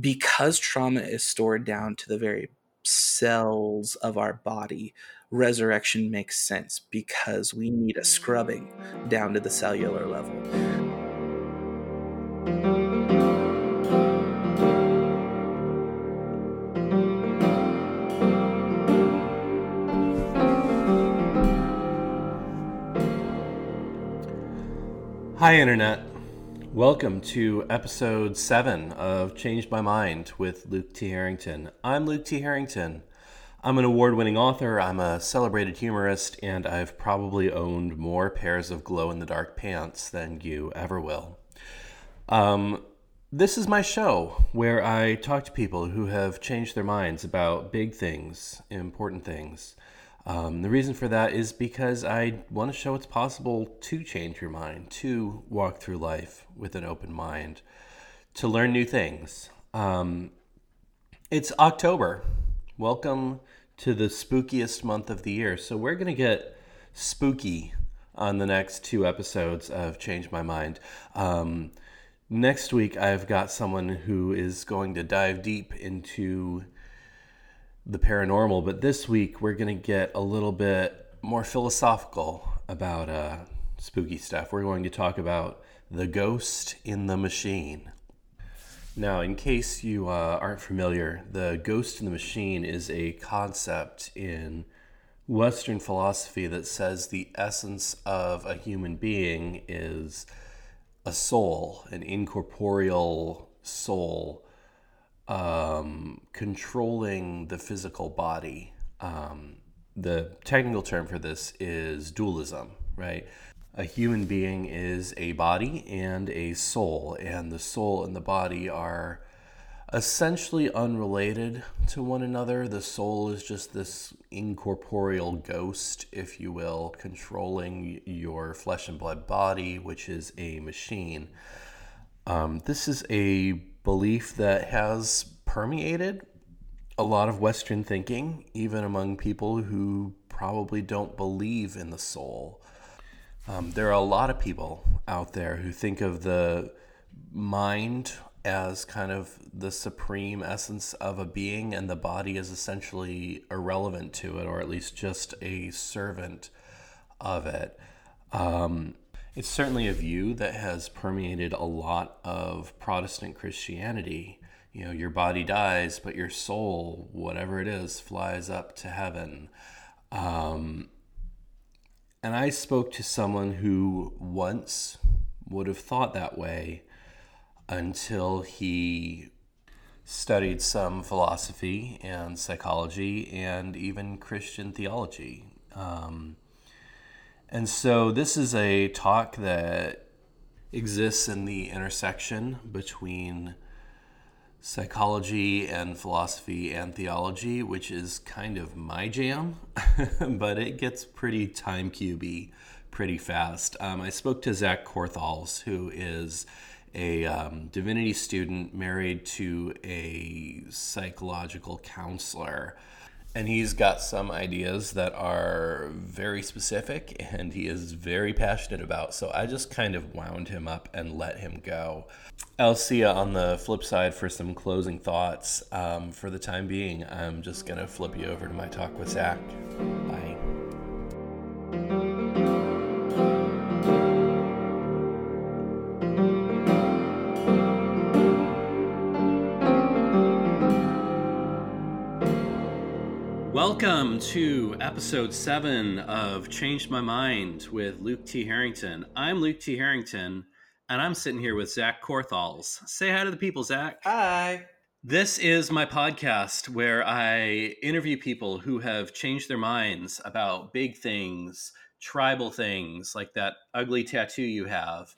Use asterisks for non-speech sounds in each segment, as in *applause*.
because trauma is stored down to the very cells of our body, resurrection makes sense because we need a scrubbing down to the cellular level. Hi, Internet. Welcome to episode 7 of Changed My Mind with Luke T. Harrington. I'm Luke T. Harrington. I'm an award winning author, I'm a celebrated humorist, and I've probably owned more pairs of glow in the dark pants than you ever will. Um, this is my show where I talk to people who have changed their minds about big things, important things. Um, the reason for that is because I want to show it's possible to change your mind, to walk through life with an open mind, to learn new things. Um, it's October. Welcome to the spookiest month of the year. So, we're going to get spooky on the next two episodes of Change My Mind. Um, next week, I've got someone who is going to dive deep into the paranormal, but this week we're going to get a little bit more philosophical about uh, spooky stuff. We're going to talk about the ghost in the machine. Now, in case you uh, aren't familiar, the ghost in the machine is a concept in Western philosophy that says the essence of a human being is a soul, an incorporeal soul um, controlling the physical body. Um, the technical term for this is dualism, right? A human being is a body and a soul, and the soul and the body are essentially unrelated to one another. The soul is just this incorporeal ghost, if you will, controlling your flesh and blood body, which is a machine. Um, this is a belief that has permeated a lot of Western thinking, even among people who probably don't believe in the soul. Um, there are a lot of people out there who think of the mind as kind of the supreme essence of a being, and the body is essentially irrelevant to it, or at least just a servant of it. Um, it's certainly a view that has permeated a lot of Protestant Christianity. You know, your body dies, but your soul, whatever it is, flies up to heaven. Um, and I spoke to someone who once would have thought that way until he studied some philosophy and psychology and even Christian theology. Um, and so this is a talk that exists in the intersection between psychology and philosophy and theology, which is kind of my jam, *laughs* but it gets pretty time cubey pretty fast. Um, I spoke to Zach Korthals, who is a um, divinity student married to a psychological counselor and he's got some ideas that are very specific and he is very passionate about. So I just kind of wound him up and let him go. I'll see you on the flip side for some closing thoughts. Um, for the time being, I'm just going to flip you over to my talk with Zach. Bye. Welcome to episode seven of Changed My Mind with Luke T. Harrington. I'm Luke T. Harrington, and I'm sitting here with Zach Korthals. Say hi to the people, Zach. Hi. This is my podcast where I interview people who have changed their minds about big things, tribal things, like that ugly tattoo you have.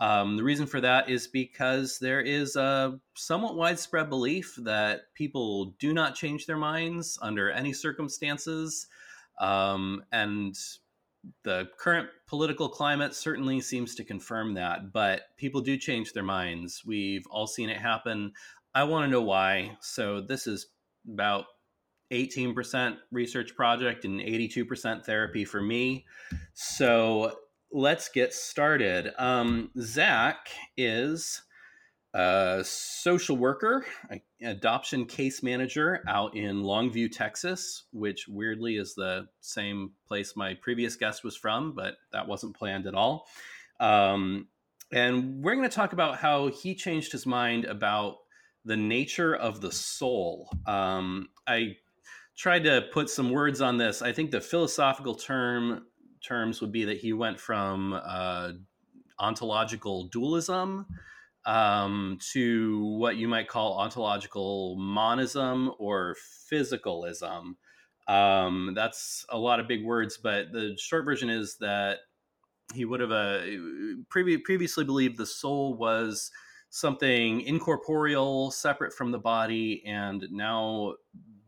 Um, the reason for that is because there is a somewhat widespread belief that people do not change their minds under any circumstances. Um, and the current political climate certainly seems to confirm that, but people do change their minds. We've all seen it happen. I want to know why. So, this is about 18% research project and 82% therapy for me. So, let's get started. Um, Zach is a social worker, adoption case manager out in Longview, Texas, which weirdly is the same place my previous guest was from, but that wasn't planned at all. Um, and we're going to talk about how he changed his mind about the nature of the soul. Um, I tried to put some words on this. I think the philosophical term terms would be that he went from uh, ontological dualism um, to what you might call ontological monism or physicalism. Um, that's a lot of big words, but the short version is that he would have uh, previ- previously believed the soul was something incorporeal, separate from the body, and now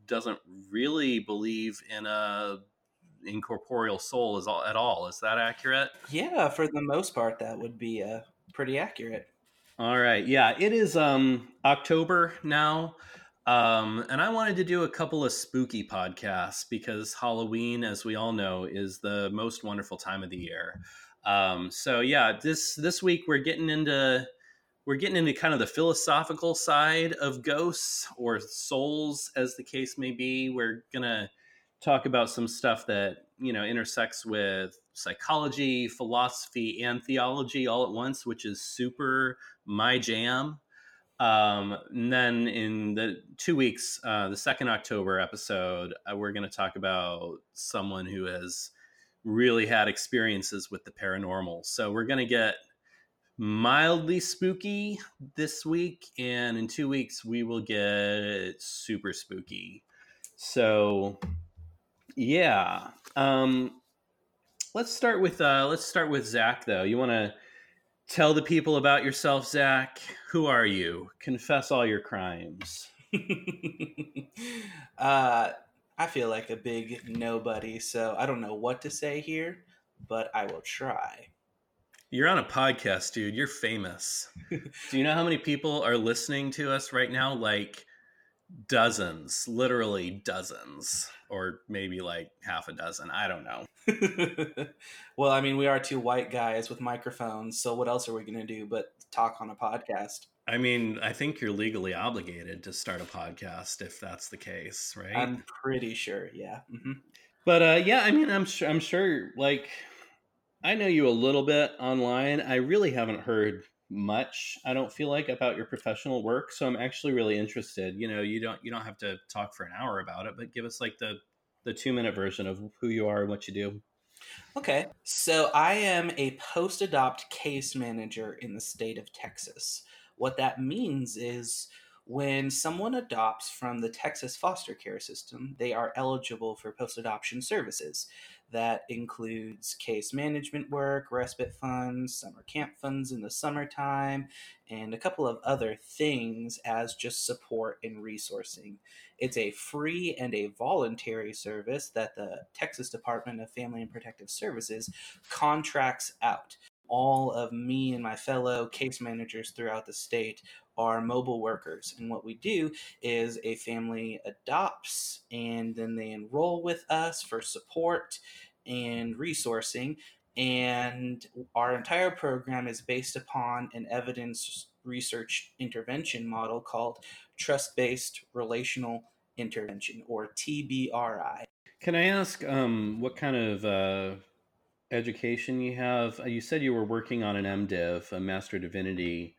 doesn't really believe in a incorporeal soul is all, at all. Is that accurate? Yeah, for the most part, that would be uh, pretty accurate. All right. Yeah, it is um, October now. Um, and I wanted to do a couple of spooky podcasts because Halloween, as we all know, is the most wonderful time of the year. Um, so yeah, this this week we're getting into we're getting into kind of the philosophical side of ghosts or souls, as the case may be. We're gonna talk about some stuff that you know intersects with psychology, philosophy, and theology all at once, which is super my jam. Um, and then in the two weeks, uh, the second October episode, uh, we're going to talk about someone who has really had experiences with the paranormal. So we're going to get mildly spooky this week, and in two weeks, we will get super spooky. So, yeah. Um, let's start with uh, let's start with Zach though. You want to tell the people about yourself, Zach? Who are you? Confess all your crimes. *laughs* uh, I feel like a big nobody, so I don't know what to say here, but I will try. You're on a podcast, dude. You're famous. *laughs* Do you know how many people are listening to us right now? Like dozens, literally dozens, or maybe like half a dozen. I don't know. *laughs* well, I mean, we are two white guys with microphones, so what else are we going to do but talk on a podcast? I mean, I think you're legally obligated to start a podcast if that's the case, right? I'm pretty sure, yeah. Mm-hmm. But uh, yeah, I mean, I'm sure. I'm sure. Like, I know you a little bit online. I really haven't heard much i don't feel like about your professional work so i'm actually really interested. You know you don't you don't have to talk for an hour about it but give us like the the two minute version of who you are and what you do. Okay so i am a post adopt case manager in the state of texas. What that means is when someone adopts from the Texas foster care system, they are eligible for post adoption services. That includes case management work, respite funds, summer camp funds in the summertime, and a couple of other things as just support and resourcing. It's a free and a voluntary service that the Texas Department of Family and Protective Services contracts out all of me and my fellow case managers throughout the state are mobile workers. And what we do is a family adopts and then they enroll with us for support and resourcing. And our entire program is based upon an evidence research intervention model called trust based relational intervention or TBRI. Can I ask um, what kind of uh, education you have? You said you were working on an MDiv, a Master Divinity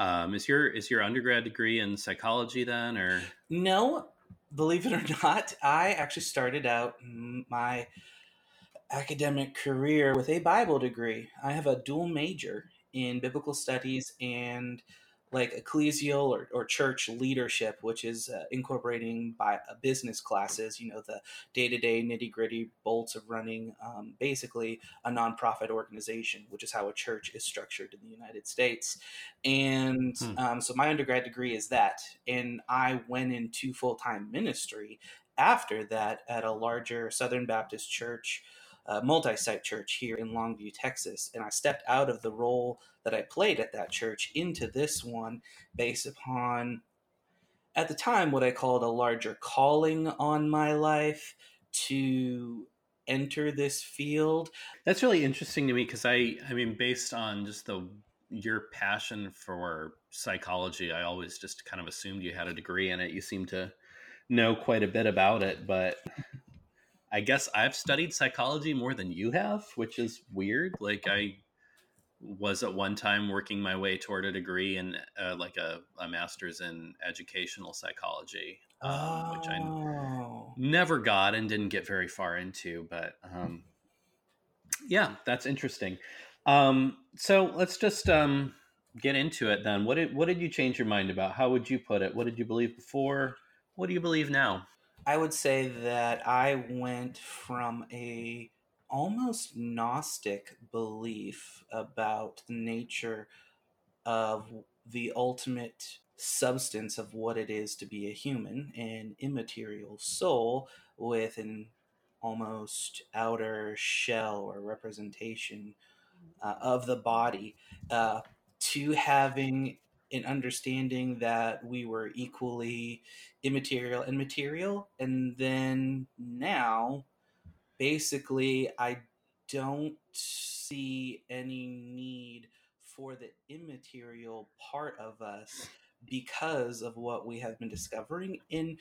um, is your is your undergrad degree in psychology then, or no? Believe it or *laughs* not, I actually started out my academic career with a Bible degree. I have a dual major in biblical studies and like ecclesial or, or church leadership, which is uh, incorporating by uh, business classes, you know, the day to day nitty gritty bolts of running um, basically a nonprofit organization, which is how a church is structured in the United States. And hmm. um, so my undergrad degree is that. And I went into full time ministry after that at a larger Southern Baptist church a multi-site church here in Longview, Texas, and I stepped out of the role that I played at that church into this one based upon at the time what I called a larger calling on my life to enter this field. That's really interesting to me because I I mean based on just the your passion for psychology, I always just kind of assumed you had a degree in it. You seem to know quite a bit about it, but I guess I've studied psychology more than you have, which is weird. Like I was at one time working my way toward a degree in uh, like a, a, master's in educational psychology, um, oh. which I oh. never got and didn't get very far into. But um, yeah, that's interesting. Um, so let's just um, get into it then. What did what did you change your mind about? How would you put it? What did you believe before? What do you believe now? I would say that I went from a almost gnostic belief about the nature of the ultimate substance of what it is to be a human, an immaterial soul with an almost outer shell or representation uh, of the body, uh, to having an understanding that we were equally immaterial and material. And then now, basically, I don't see any need for the immaterial part of us because of what we have been discovering in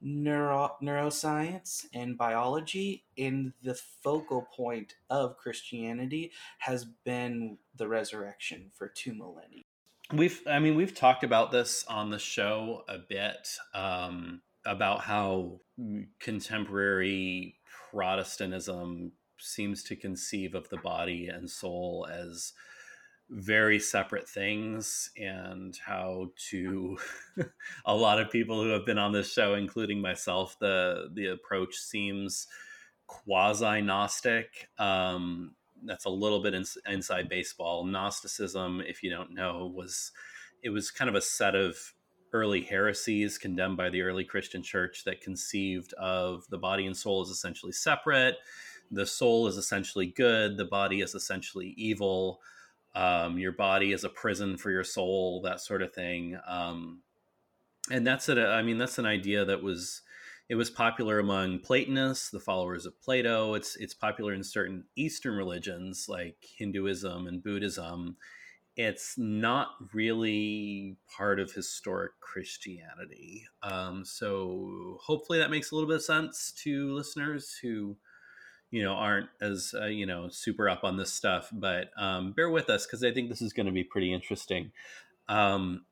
neuro, neuroscience and biology and the focal point of christianity has been the resurrection for two millennia we've i mean we've talked about this on the show a bit um, about how contemporary protestantism seems to conceive of the body and soul as very separate things and how to *laughs* a lot of people who have been on this show including myself the the approach seems quasi gnostic um, that's a little bit in, inside baseball. Gnosticism, if you don't know, was it was kind of a set of early heresies condemned by the early Christian church that conceived of the body and soul as essentially separate. The soul is essentially good, the body is essentially evil. Um, your body is a prison for your soul, that sort of thing. Um, and that's it. I mean, that's an idea that was it was popular among Platonists, the followers of Plato. It's it's popular in certain Eastern religions like Hinduism and Buddhism. It's not really part of historic Christianity. Um, so hopefully that makes a little bit of sense to listeners who you know aren't as uh, you know super up on this stuff but um, bear with us because i think this is going to be pretty interesting um,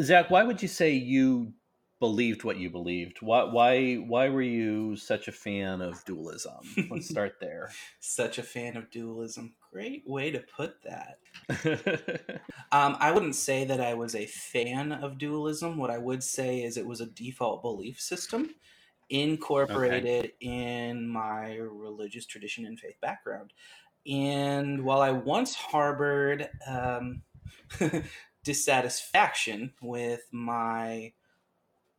zach why would you say you believed what you believed. Why why why were you such a fan of dualism? Let's *laughs* start there. such a fan of dualism. Great way to put that. *laughs* um, I wouldn't say that I was a fan of dualism. What I would say is it was a default belief system incorporated okay. in my religious tradition and faith background. And while I once harbored um, *laughs* dissatisfaction with my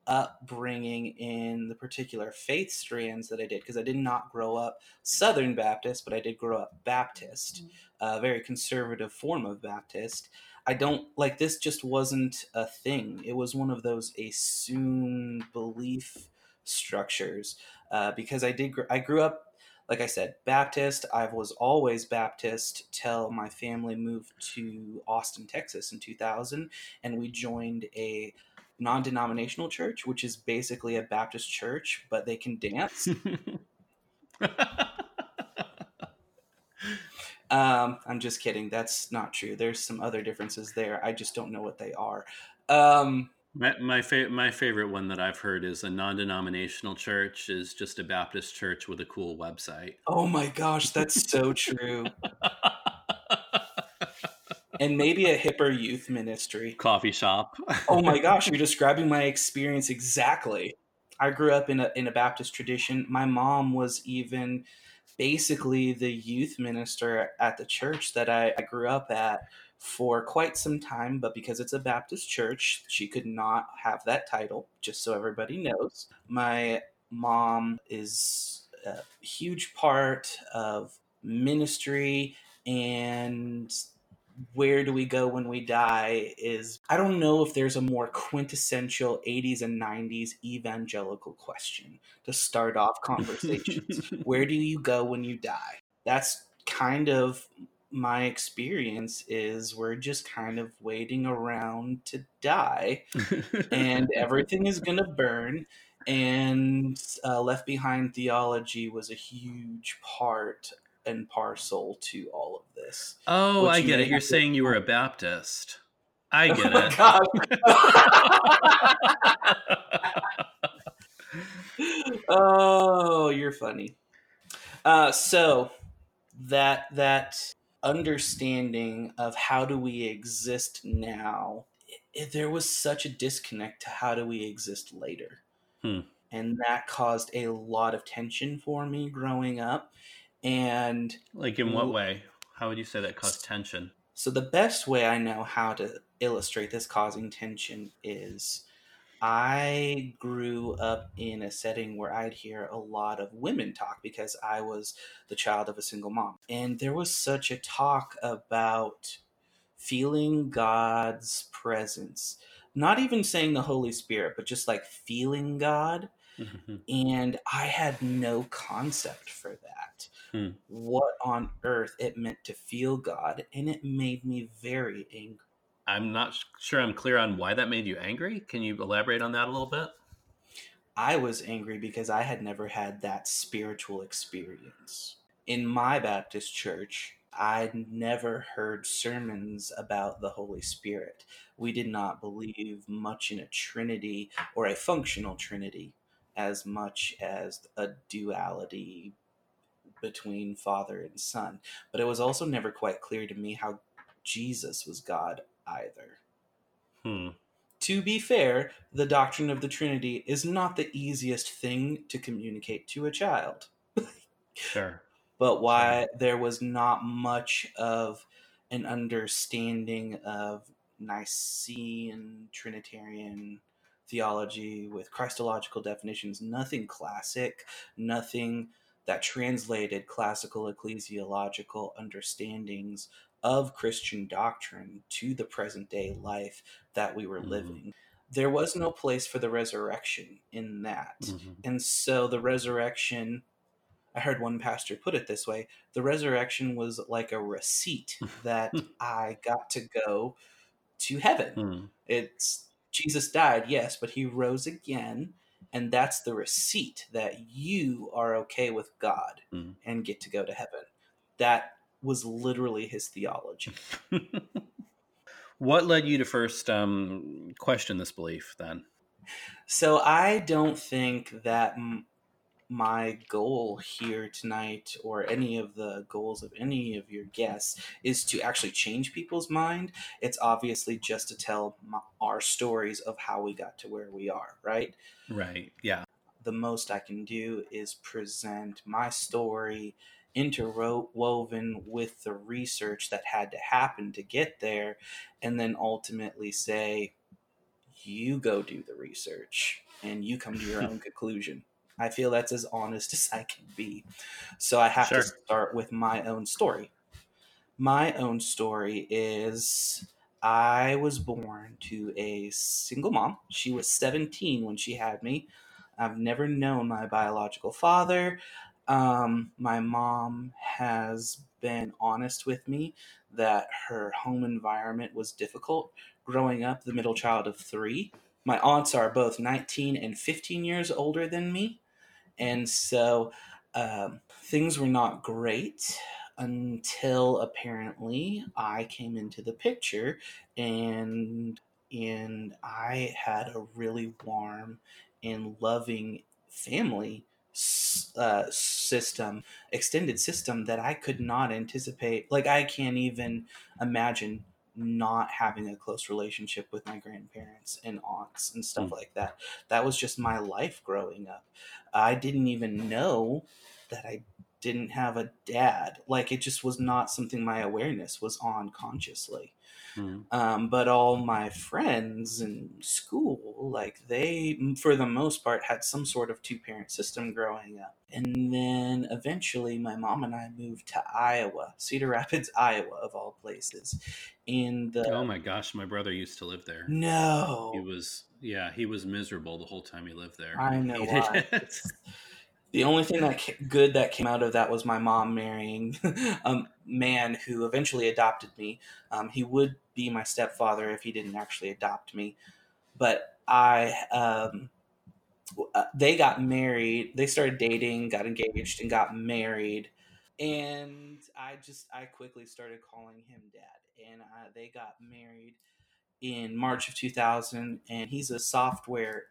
upbringing in the particular faith strands that I did because I did not grow up Southern Baptist, but I did grow up Baptist, mm-hmm. a very conservative form of Baptist. I don't like this, just wasn't a thing. It was one of those assumed belief structures uh, because I did, I grew up like I said, Baptist. I was always Baptist till my family moved to Austin, Texas in 2000, and we joined a non denominational church, which is basically a Baptist church, but they can dance. *laughs* um, I'm just kidding. That's not true. There's some other differences there. I just don't know what they are. Um, my my, fa- my favorite one that I've heard is a non-denominational church is just a Baptist church with a cool website. Oh my gosh, that's so true. *laughs* and maybe a hipper youth ministry. Coffee shop. oh my *laughs* gosh, you're describing my experience exactly. I grew up in a in a Baptist tradition. My mom was even basically the youth minister at the church that I, I grew up at for quite some time, but because it's a Baptist church, she could not have that title, just so everybody knows. My mom is a huge part of ministry and where do we go when we die is I don't know if there's a more quintessential 80s and 90s evangelical question to start off *laughs* conversations. where do you go when you die? That's kind of my experience is we're just kind of waiting around to die and *laughs* everything is going to burn and uh, left behind theology was a huge part and parcel to all of this oh i get it you're saying you were a baptist i get Oh, it God. *laughs* oh, you're funny. Uh, so that that understanding of how do we exist now, i there was such a disconnect to how do we exist later, Hmm. and that caused a lot of tension for me growing up. And like in what way how would you say that caused tension So the best way I know how to illustrate this causing tension is I grew up in a setting where I'd hear a lot of women talk because I was the child of a single mom. And there was such a talk about feeling God's presence. Not even saying the Holy Spirit, but just like feeling God. Mhm. And I had no concept for that. Hmm. What on earth it meant to feel God. And it made me very angry. i'm not sure i'm clear on why that made you angry can you elaborate on that a little bit I was angry because I had never had that spiritual experience. In my Baptist church, I'd never heard sermons about the Holy Spirit. We did not believe much in a Trinity or a functional Trinity as much as a duality between Father and Son. But it was also never quite clear to me how Jesus was God either. hmm. To be fair, the doctrine of the Trinity is not the easiest thing to communicate to a child. sure But why there was not much of an understanding of Nicene Trinitarian theology with Christological definitions, nothing classic, nothing that translated classical ecclesiological understandings of Christian doctrine to the present day life that we were Mhm. living. There was no place for the resurrection in that. Mhm. And so the resurrection, I heard one pastor put it this way the resurrection was like a receipt *laughs* that I got to go to heaven. Hmm. It's Jesus died, yes, but he rose again. And that's the receipt that you are okay with God Mhm. and get to go to heaven. That was literally his theology. *laughs* what led you to first um, question this belief then So I don't think that m- my goal here tonight, or any of the goals of any of your guests, is to actually change people's mind. It's obviously just to tell my, our stories of how we got to where we are, right? right yeah The most I can do is present my story interwoven with the research that had to happen to get there, and then ultimately say, you go do the research and you come to your *laughs* own conclusion. I feel that's as honest *laughs* as I can be. So I have Sure. to start with my own story. My own story is I was born to a single mom. She was 17 when she had me. I've never known my biological father. Um, my mom has been honest with me that her home environment was difficult growing up, the middle child of three. My aunts are both 19 and 15 years older than me. And so um, things were not great until apparently I came into the picture and and I had a really warm and loving family uh, system, extended system that I could not anticipate. Like I can't even imagine not having a close relationship with my grandparents and aunts and stuff Hmm. like that. That was just my life growing up. I didn't even know that I didn't have a dad. Like it just was not something my awareness was on consciously. Hmm. Um, but all my friends in school, like they, for the most part, had some sort of two parent system growing up. And then eventually, my mom and I moved to Iowa, Cedar Rapids, Iowa, of all places. In the oh my gosh my brother used to live there no, he was yeah he was miserable the whole time he lived there I know *laughs* The only thing that good that came out of that was my mom marrying a *laughs* man who eventually adopted me. Um, he would be my stepfather if he didn't actually adopt me, but I um, uh, they got married. They started dating, got engaged, and got married. And I just I quickly started calling him dad, and uh, they got married in March of 2000. And he's a software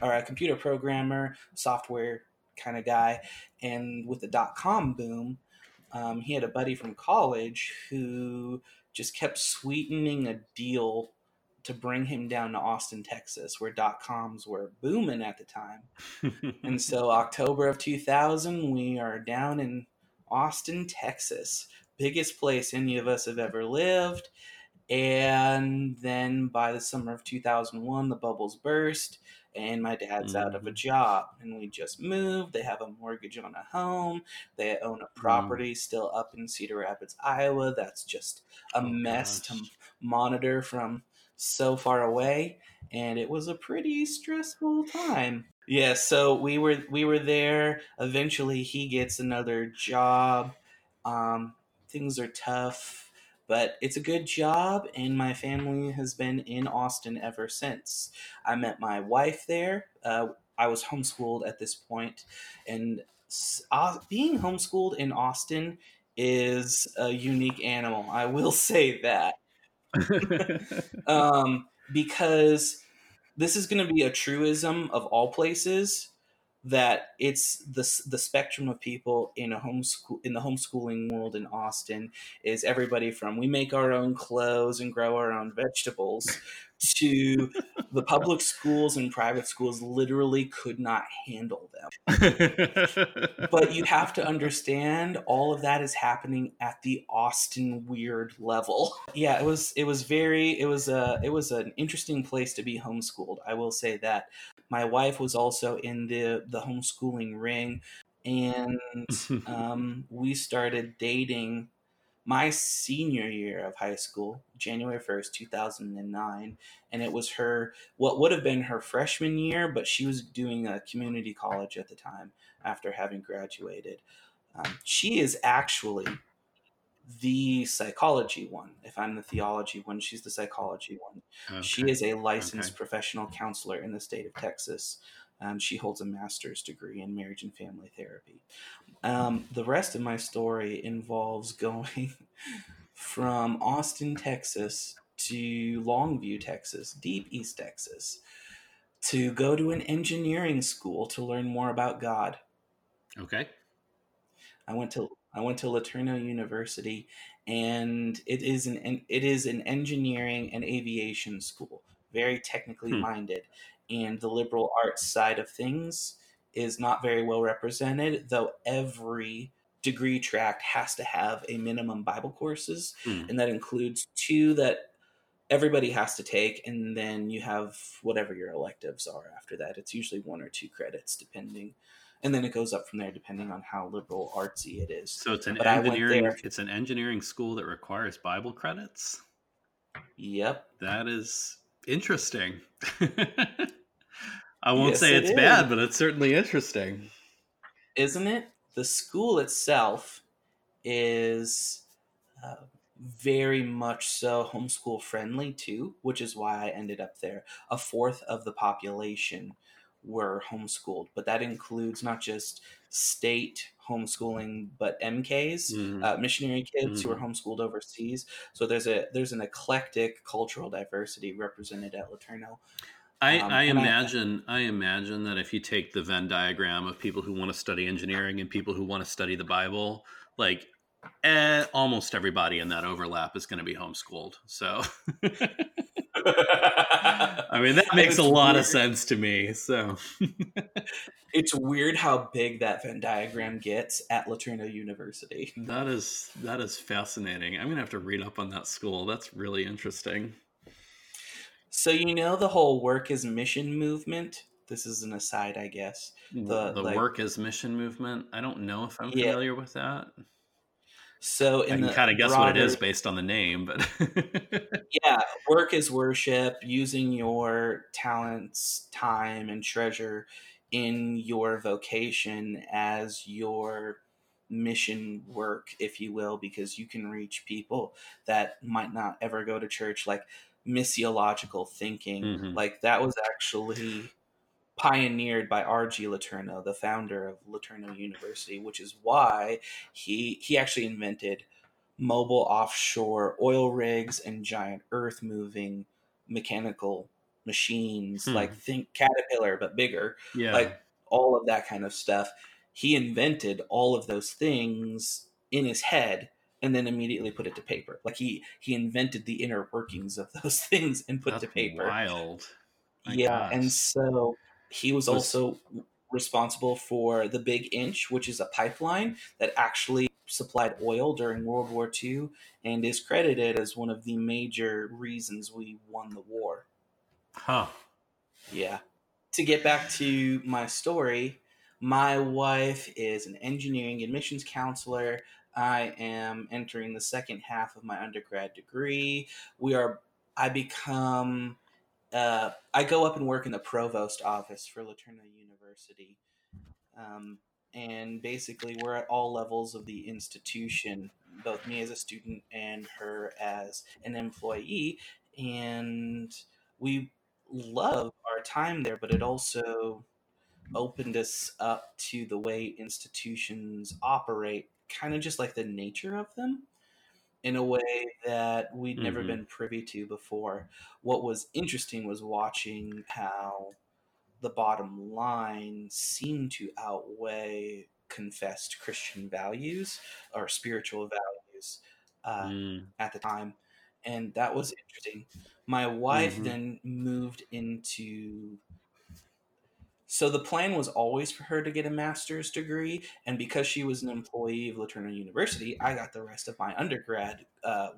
or a computer programmer, software kind of guy. And with the dot com boom, um, he had a buddy from college who just kept sweetening a deal to bring him down to Austin, Texas, where dot coms were booming at the time. *laughs* and so, October of 2000, we are down in Austin, Texas, biggest place any of us have ever lived. And then by the summer of 2001, the bubbles burst and my dad's mm-hmm. out of a mm-hmm. job and we just moved they have a mortgage on a home they own a mm. property mm. still up in cedar rapids iowa that's just a oh, mess gosh. to monitor from so far away and it was a pretty stressful time yeah so we were we were there eventually he gets another job um, things are tough but it's a good job, and my family has been in Austin ever since. I met my wife there. Uh, I was homeschooled at this point, and uh, being homeschooled in Austin is a unique animal. I will *laughs* say that. *laughs* um, because this is going to be a truism of all places that it's the the spectrum of people in a homeschool in the homeschooling world in Austin is everybody from we make our own clothes and grow our own vegetables *laughs* to the public schools and private schools literally could not handle them. *laughs* but you have to understand all of that is happening at the Austin weird level. Yeah, it was it was very it was a it was an interesting place to be homeschooled. I will say that. My wife was also in the the homeschooling ring and *laughs* um, we started dating my senior year of high school, January 1st, 2009. And it was her, what would have been her freshman year, but she was doing a community college at the time after having graduated. Um, she is actually the psychology one. If I'm the theology one, she's the psychology one. Okay. She is a licensed okay. professional counselor in the state of Texas. Um, she holds a master's degree in marriage and family therapy. Um, the rest of my story involves *laughs* going from Austin, Texas to Longview, Texas, deep East Texas, to go to an engineering school to learn more about God. Okay. I went to I went to LeTourneau University, and it is an it is an engineering and aviation school, very technically hmm. minded and the liberal arts side of things is not very well represented, though every degree track has to have a minimum Bible courses, mm. and that includes two that everybody has to take, and then you have whatever your electives are after that. It's usually one or two credits, depending. And then it goes up from there depending on how liberal artsy it is. So it's an but engineering it's an engineering school that requires Bible credits. Yep. That is interesting. *laughs* I won't yes, say it's it bad, but it's certainly interesting. Isn't it? The school itself is uh, very much so homeschool friendly too, which is why I ended up there. A fourth of the population were homeschooled, but that includes not just state homeschooling, but MKs, mm-hmm. uh, missionary kids mm-hmm. who are mm-hmm. homeschooled overseas. So there's a there's an eclectic cultural diversity represented at LeTourneau. I, um, I imagine I, I, imagine that if you take the Venn diagram of people who want to study engineering and people who want to study the Bible, like eh, almost everybody in that overlap is going to be homeschooled. So, *laughs* I mean, that makes a lot weird. of sense to me. So, it's weird how big that Venn diagram gets at LeTourneau University. That is that is fascinating. I'm gonna have to read up on that school. That's really interesting. So you know the whole work is mission movement. This is an aside, I guess. The, the like, work is mission movement. I don't know if I'm yeah. familiar with that. So in I can kind of guess broader, what it is based on the name, but *laughs* yeah, work is worship. Using your talents, time, and treasure in your vocation as your mission work, if you will, because you can reach people that might not ever go to church, like missiological thinking. Mhm. Like that was actually pioneered by R.G. Letourneau, the founder of Letourneau University, which is why he he actually invented mobile offshore oil rigs and giant earth moving mechanical machines Hmm. like think caterpillar but bigger Yeah. like all of that kind of stuff he invented all of those things in his head and then immediately put it to paper like he he invented the inner workings of those *laughs* things and put That's to paper wild. My yeah and so he was also responsible for the big inch which is a pipeline that actually supplied oil during world war ii and is credited as one of the major reasons we won the war Huh. yeah. To get back to my story, my wife is an engineering admissions counselor. I am entering the second half of my undergrad degree. We are, I become, uh, I go up and work in the provost office for LeTourneau University. Um, and basically, we're at all levels of the institution, both me as a student and her as an employee. And we love our time there, but it also opened us up to the way institutions operate, kind of just like the nature of them, in a way that we'd never Mhm. been privy to before. What was interesting was watching how the bottom line seemed to outweigh confessed Christian values or spiritual values. Uh, Mm. at the time, and that was interesting. My wife Mhm. then moved into. So the plan was always for her to get a master's degree, and because she was an employee of LeTourneau University, I got the rest of my undergrad uh.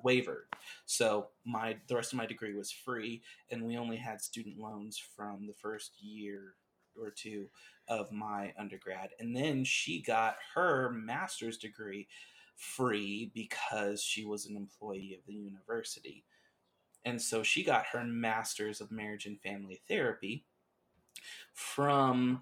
So my the rest of my degree was free, and we only had student loans from the first year or two of my undergrad, and then she got her master's degree free because she was an employee of the university. And so she got her master's of marriage and family therapy from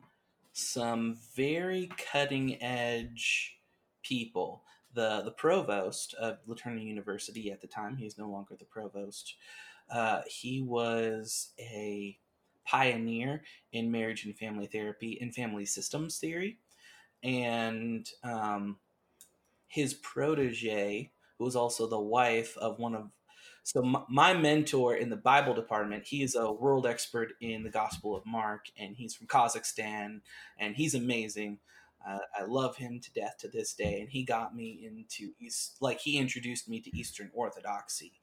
some very cutting edge people. The the provost of LeTourneau University at the time, he he's no longer the provost. Uh, he was a pioneer in marriage and family therapy and family systems theory, and um, his protege, who was also the wife of one of so my, my mentor in the Bible department, he is a world expert in the Gospel of Mark, and he's from Kazakhstan, and he's amazing. Uh, I love him to death to this day, and he got me into East, like he introduced me to Eastern Orthodoxy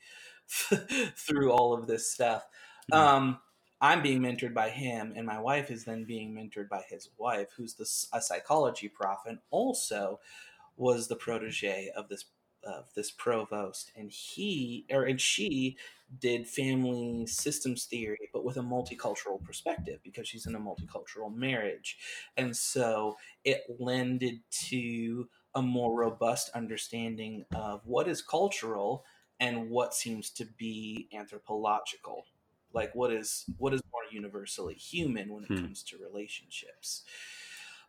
*laughs* through all of this stuff. Mhm. Um, I'm being mentored by him, and my wife is then being mentored by his wife, who's the, a psychology prof, and also was the protege of this of this provost, and he or and she did family systems theory, but with a multicultural perspective because she's in a multicultural marriage, and so it lended to a more robust understanding of what is cultural and what seems to be anthropological. Like what is what is more universally human when it Hmm. comes to relationships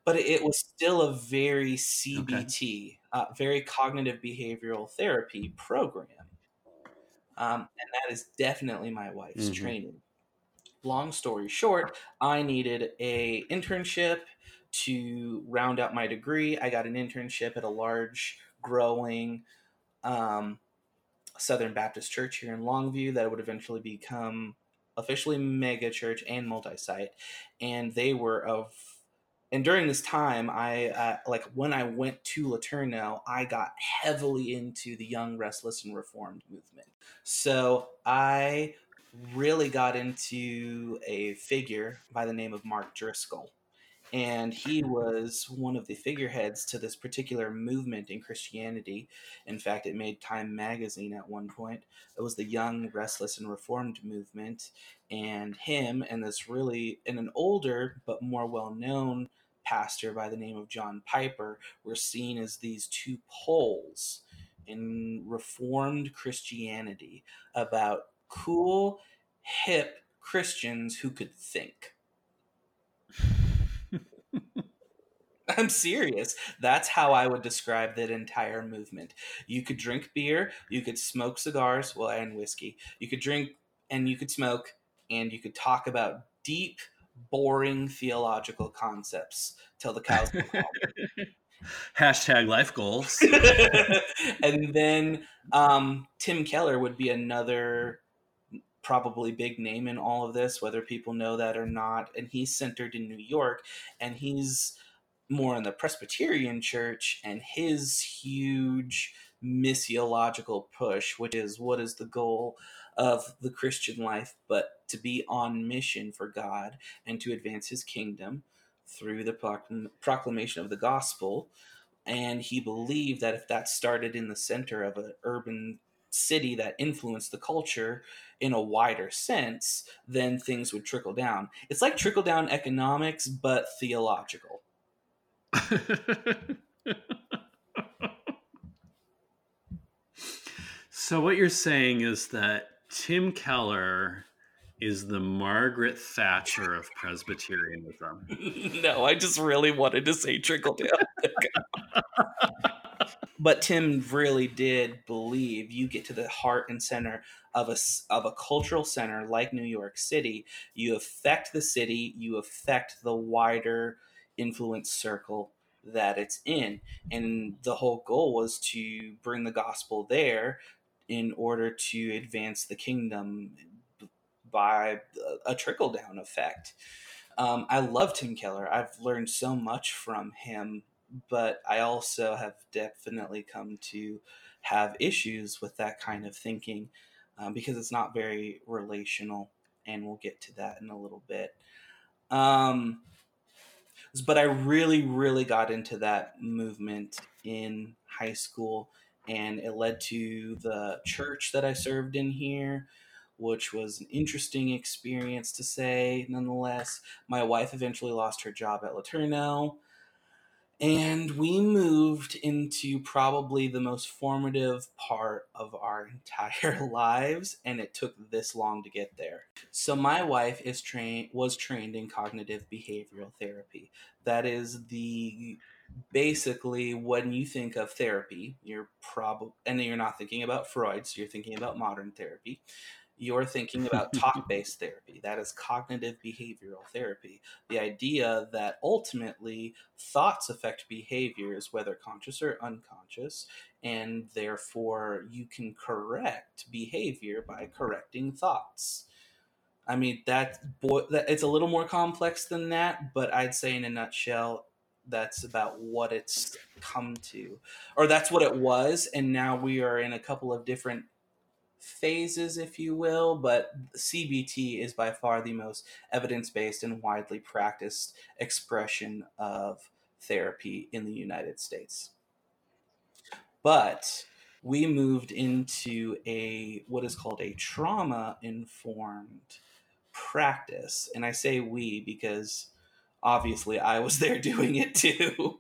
but it was still a very cbt uh, very cognitive behavioral therapy program. Um, and that is definitely my wife's Mhm. training. Long story short i needed a internship to round out my degree. I got an internship at a large growing um, southern baptist church here in longview that would eventually become officially mega church and multi-site. And they were of and during this time i uh, like when i went to LeTourneau i got heavily into the young restless and reformed movement so i really got into a figure by the name of mark driscoll and he was one of the figureheads to this particular movement in Christianity. In fact, it made Time magazine at one point. It was the Young, Restless, and Reformed movement, and him and this really and an older but more well-known pastor by the name of John Piper were seen as these two poles in Reformed Christianity about cool, hip Christians who could think *laughs* I'm serious. That's how I would describe that entire movement. You could drink beer, you could smoke cigars, well, and whiskey. You could drink and you could smoke, and you could talk about deep, boring theological concepts till the cows come home. *laughs* Hashtag life goals. *laughs* and then um, Tim Keller would be another probably big name in all of this, whether people know that or not. And he's centered in New York, and he's more in the Presbyterian Church, and his huge missiological push, which is what is the goal of the Christian life, but to be on mission for God and to advance His kingdom through the proclamation of the gospel. And he believed that if that started in the center of an urban city that influenced the culture in a wider sense, then things would trickle down. It's like trickle down economics, but theological. *laughs* so, what you're saying is that Tim Keller is the Margaret Thatcher of Presbyterianism. *laughs* no, I just really wanted to say trickle down. but Tim really did believe you get to the heart and center of a of a cultural center like New York City, you affect the city, you affect the wider influence circle that it's in, and the whole goal was to bring the gospel there in order to advance the kingdom by a trickle down effect. Um, I love Tim Keller. I've learned so much from him, but I also have definitely come to have issues with that kind of thinking um, because it's not very relational, and we'll get to that in a little bit. Um, but I really, really got into that movement in high school, and it led to the church that I served in here which was an interesting experience to say nonetheless. My wife eventually lost her job at LeTourneau. And we moved into probably the most formative part of our *laughs* entire lives, and it took this long to get there. So my wife is trained was trained in cognitive behavioral therapy. That is the basically when you think of therapy, you're probably and you're not thinking about Freud, so you're thinking about modern therapy you're thinking about *laughs* talk based therapy. That is cognitive behavioral therapy. The idea that ultimately thoughts affect behaviors, whether conscious or unconscious, and therefore you can correct behavior by correcting thoughts. I mean that boy that it's a little more complex than that, but I'd say in a nutshell that's about what it's come to or that's what it was and now we are in a couple of different phases, if you will, but CBT is by far the most evidence based and widely practiced expression of therapy in the United States. But we moved into a what is called a trauma informed practice. And I say we because obviously I was there *laughs* doing it too.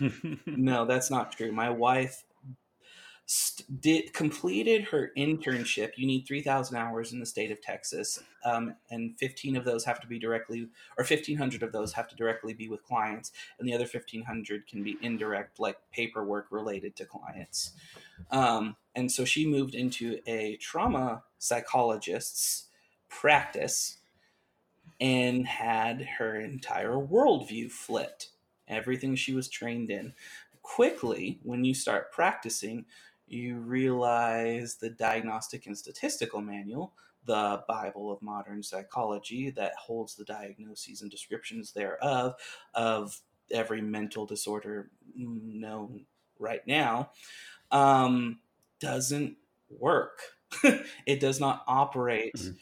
*laughs* no, that's not true. My wife st- did completed her internship. You need three thousand hours in the state of Texas, um, and fifteen of those have to be directly, or fifteen hundred of those have to directly be with clients, and the other fifteen hundred can be indirect, like paperwork related to clients. Um, and so she moved into a trauma psychologist's practice and had her entire worldview flipped everything she was trained in quickly when you start practicing you realize the Diagnostic and Statistical Manual, the Bible of modern psychology that holds the diagnoses and descriptions thereof of every mental disorder known right now, um, doesn't work. *laughs* it does not operate mm-hmm.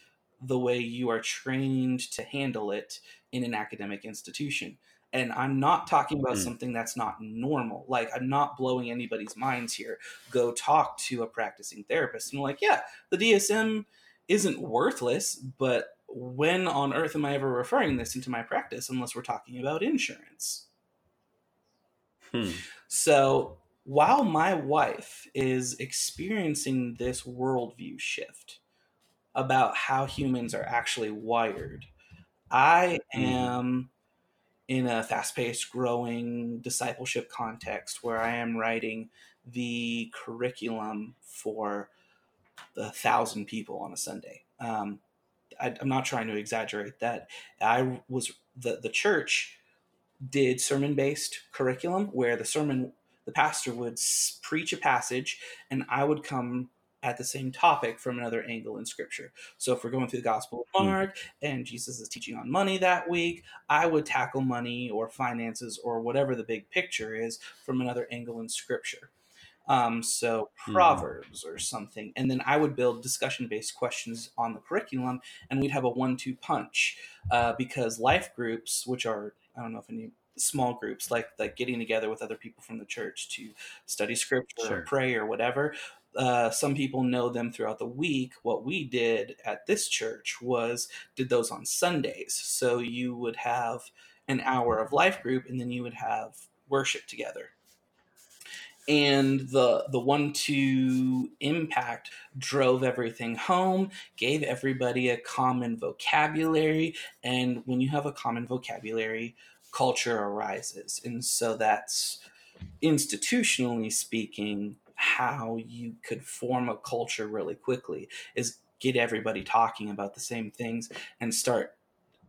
The way you are trained to handle it in an academic institution. And i'm not talking about mm. something that's not normal. Like i'm not blowing anybody's minds here. Go talk to a practicing therapist. And like yeah the dsm isn't worthless but when on earth am i ever referring this into my practice unless we're talking about insurance? Hmm. so while my wife is experiencing this worldview shift about how humans are actually wired i hmm. am in a fast paced, growing discipleship context where I am writing the curriculum for the thousand people on a Sunday. Um, I, am not trying to exaggerate that. I was the the church did sermon based curriculum where the sermon the pastor would preach a passage and I would come at the same topic from another angle in scripture. So if we're going through the Gospel of hmm. Mark and Jesus is teaching on money that week, I would tackle money or finances or whatever the big picture is from another angle in scripture. Um, so hmm. Proverbs or something. And then I would build discussion based questions on the curriculum and we'd have a one two punch uh, because life groups, which are, I don't know if any small groups like like getting together with other people from the church to study scripture sure. or pray or whatever uh, some people know them throughout the week. What we did at this church was did those on Sundays. So you would have an hour of life group, and then you would have worship together. And the the one two impact drove everything home, gave everybody a common vocabulary, and when you have a common vocabulary, culture arises, and so that's institutionally speaking how you could form a culture really quickly is get everybody talking about the same things and start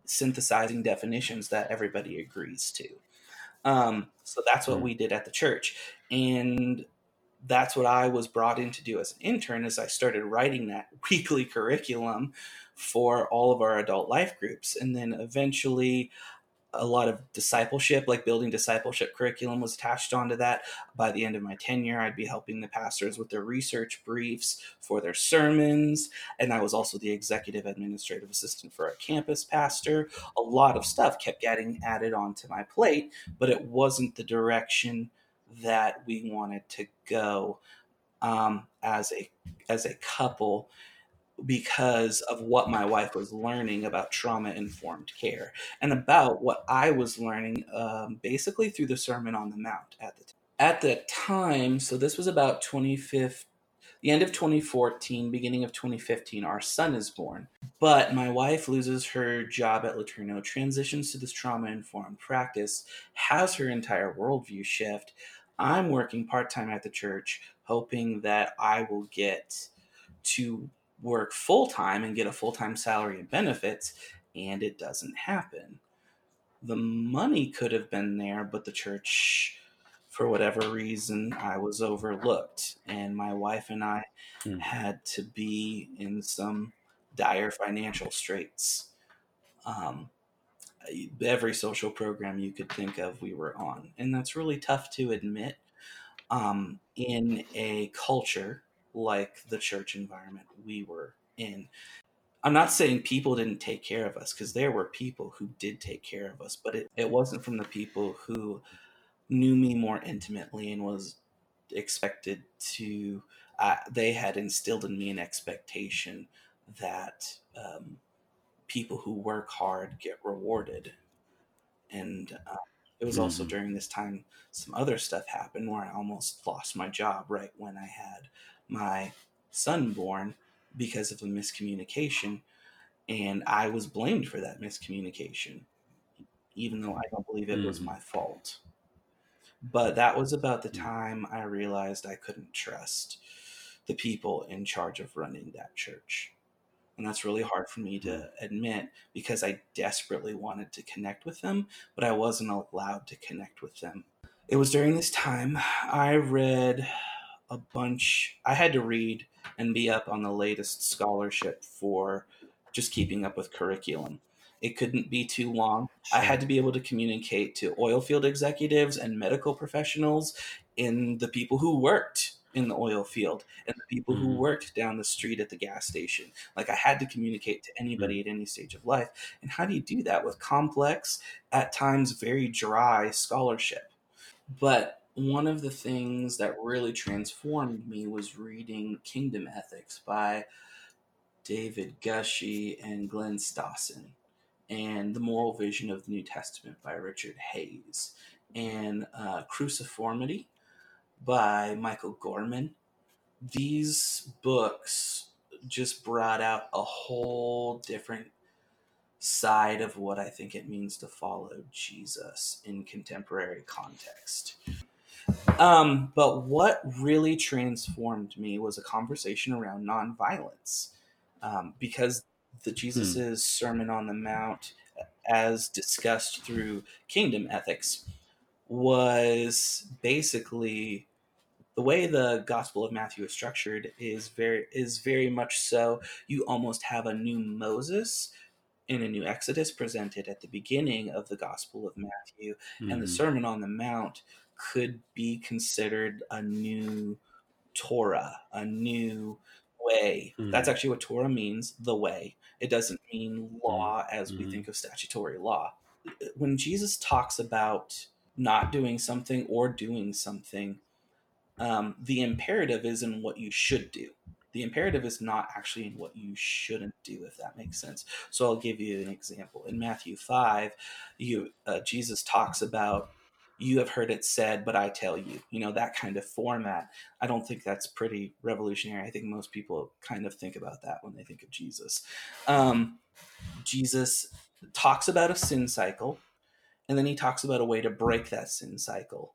synthesizing definitions that everybody agrees to. Um, so that's what mm. we did at the church, and that's what I was brought in to do as an intern. As I started writing that *laughs* weekly curriculum for all of our adult life groups, and then eventually a lot of discipleship, like building discipleship curriculum, was attached onto that. By the end of my tenure, I'd be helping the pastors with their research briefs for their sermons. And I was also the executive administrative assistant for a campus pastor. A lot of stuff kept getting added onto my plate, but it wasn't the direction that we wanted to go um, as a as a couple because of what my wife was learning about trauma informed care and about what I was learning um, basically through the Sermon on the Mount at the time. At the time, so this was about 25th, the end of 2014, beginning of 2015, our son is born. But my wife loses her job at LeTourneau, transitions to this trauma informed practice, has her entire worldview shift. I'm working part time at the church, hoping that I will get to work full time and get a full time salary and benefits, and it doesn't happen. The money could have been there, but the church, for whatever reason, I was overlooked, and my wife and I mm. had to be in some dire financial straits. Um, every social program you could think of, we were on, and that's really tough to admit um, in a culture like the church environment we were in. I'm not saying people didn't take care of us because there were people who did take care of us, but it, it wasn't from the people who knew me more intimately and was expected to, uh, they had instilled in me an expectation that um, people who work hard get rewarded. And uh, it was mm-hmm. also during this time some other stuff happened where I almost lost my job right when I had my son born because of a miscommunication. And I was blamed for that miscommunication, even though I don't believe it mm. was my fault. But that was about the mm. time I realized I couldn't trust the people in charge of running that church. And that's really hard for me to mm. admit because I desperately wanted to connect with them, but I wasn't allowed to connect with them. It was during this time I read a bunch. I had to read and be up on the latest scholarship for just keeping up with curriculum. It couldn't be too long. Sure. I had to be able to communicate to oil field executives and medical professionals in the people who worked in the oil field and the people mm-hmm. who worked down the street at the gas station. Like I had to communicate to anybody mm-hmm. at any stage of life. And how do you do that with complex, at times very dry scholarship? But one of the things that really transformed me was reading Kingdom Ethics by David Gushee and Glenn Stassen, and The Moral Vision of the New Testament by Richard Hays, and uh, Cruciformity by Michael Gorman. These books just brought out a whole different side of what I think it means to follow Jesus in contemporary context. Um, but what really transformed me was a conversation around nonviolence, um, because the Jesus's hmm. Sermon on the Mount, as discussed through kingdom ethics, was basically the way the Gospel of Matthew is structured is very is very much so. You almost have a new Moses in a new Exodus presented at the beginning of the Gospel of Matthew, mm-hmm. and the mm-hmm. Sermon on the Mount could be considered a new Torah, a new way. Mm-hmm. That's actually what Torah means, the way. It doesn't mean law as mm-hmm. we think of statutory law. When Jesus talks about not doing something or doing something, um, the imperative is in what you should do. The imperative is not actually in what you shouldn't do, if that makes sense. So I'll give you an example. In Matthew five, you uh, Jesus talks about you have heard it said, but I tell you, you know, that kind of format. I don't think that's pretty revolutionary. I think most people kind of think about that when they think of Jesus. Um, Jesus talks about a sin cycle, and then he talks about a way to break that sin cycle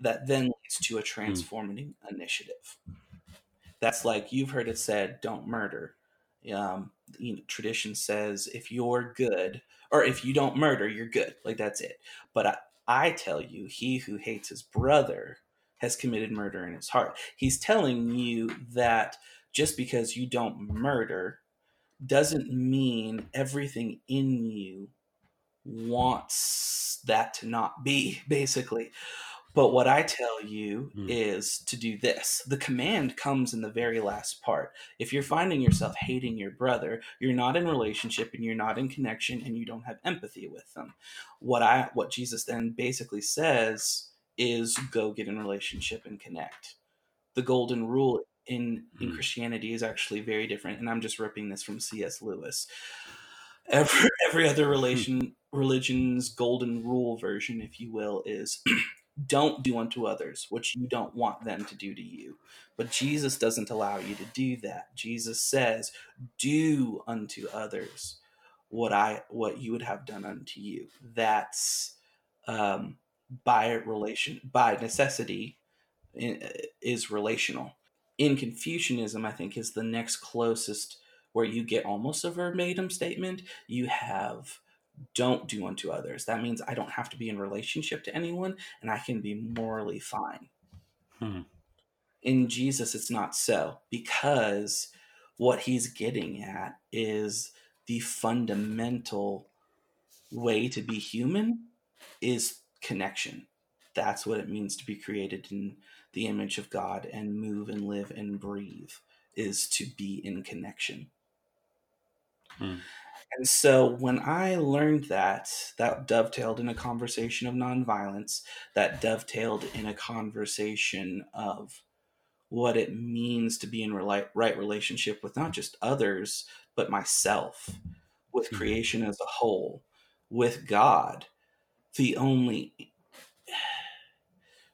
that then leads to a hmm. transforming mm. initiative. That's like you've heard it said, don't murder. Um, you know, tradition says if you're good, or if you don't murder, you're good. Like that's it. But I, I tell you, he who hates his brother has committed murder in his heart. He's telling you that just because you don't murder doesn't mean everything in you wants that to not be, *laughs* basically. But what I tell you mm. is to do this. The command comes in the very last part. If you're finding yourself hating your brother, you're not in relationship and you're not in connection and you don't have empathy with them. What I what Jesus then basically says is go get in relationship and connect. The golden rule in in mm. Christianity is actually very different and I'm just ripping this from C.S. Lewis. Every *laughs* every other hmm. relation religion's golden rule version if you will is *clears throat* don't do unto others what you don't want them to do to you. But Jesus doesn't allow you to do that. Jesus says, "Do unto others what I what you would have done unto you." That's um, by relation by necessity is relational. In Confucianism, I think is the next closest where you get almost a verbatim statement. You have don't do unto others. That means I don't have to be in relationship to anyone and I can be morally fine. Hmm. In Jesus, it's not so because what he's getting at is the fundamental way to be human is connection. That's what it means to be created in the image of God and move and live and breathe is to be in connection. Hmm. And so when I learned that, that dovetailed in a conversation of nonviolence, that dovetailed in a conversation of what it means to be in right relationship with not just others, but myself, with hmm. creation as a whole, with God. The only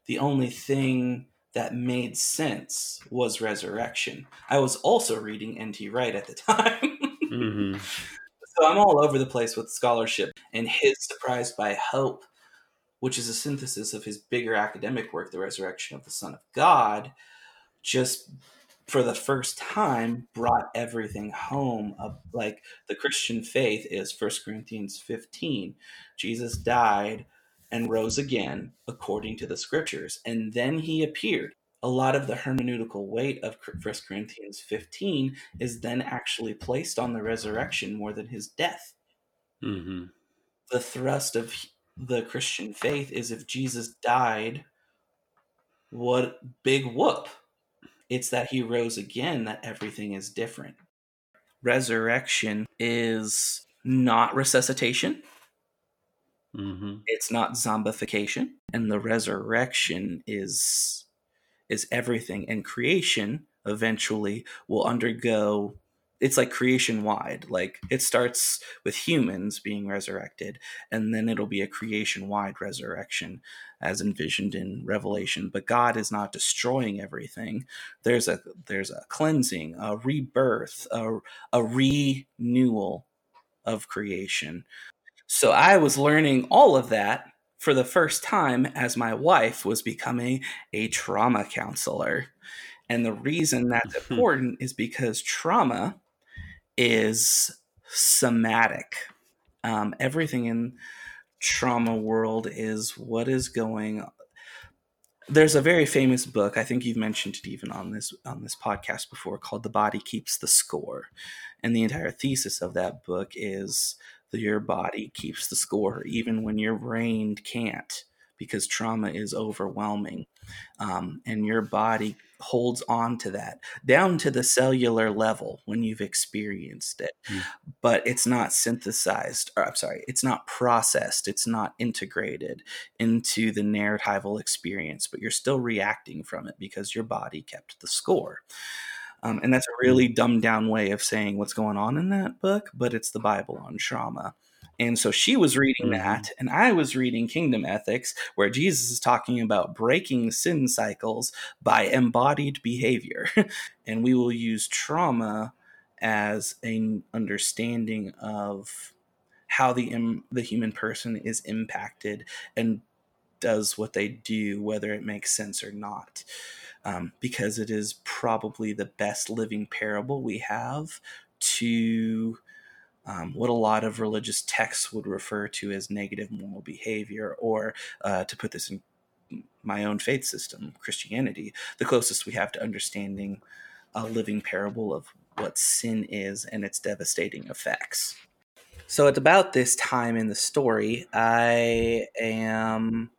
the only thing that made sense was resurrection. I was also reading N.T. Wright at the time. mm-hmm. *laughs* So I'm all over the place with scholarship and his Surprised by Hope, which is a synthesis of his bigger academic work, The Resurrection of the Son of God, just for the first time brought everything home of like the Christian faith is 1 Corinthians 15. Jesus died and rose again according to the scriptures, and then he appeared a lot of the hermeneutical weight of 1 Corinthians 15 is then actually placed on the resurrection more than his death. Mm-hmm. The thrust of the Christian faith is if Jesus died, what big whoop. It's that he rose again that everything is different. Resurrection is not resuscitation. Mm-hmm. It's not zombification. And the resurrection is is everything and creation eventually will undergo it's like creation wide like it starts with humans being resurrected and then it'll be a creation wide resurrection as envisioned in revelation but god is not destroying everything there's a there's a cleansing a rebirth a, a renewal of creation. So I was learning all of that for the first time as my wife was becoming a trauma counselor. And the reason that's important is because trauma is somatic. Um, everything in trauma world is what is going there's a very famous book i think you've mentioned it even on this on this podcast before called the body keeps the score and the entire thesis of that book is your body keeps the score even when your brain can't because trauma is overwhelming um, and your body holds on to that down to the cellular level when you've experienced it mm. but it's not synthesized or i'm sorry it's not processed it's not integrated into the narratival experience but you're still reacting from it because your body kept the score um, and that's a hmm. really dumbed down way of saying what's going on in that book but it's the bible on trauma and so she was reading mm-hmm. that, and I was reading Kingdom Ethics, where Jesus is talking about breaking sin cycles by embodied behavior. *laughs* and we will use trauma as an understanding of how the the human person is impacted and does what they do, whether it makes sense or not. Um, because it is probably the best living parable we have to um, what a lot of religious texts would refer to as negative moral behavior, or uh, to put this in my own faith system, Christianity, the closest we have to understanding a living parable of what sin is and its devastating effects. So it's about this time in the story. I am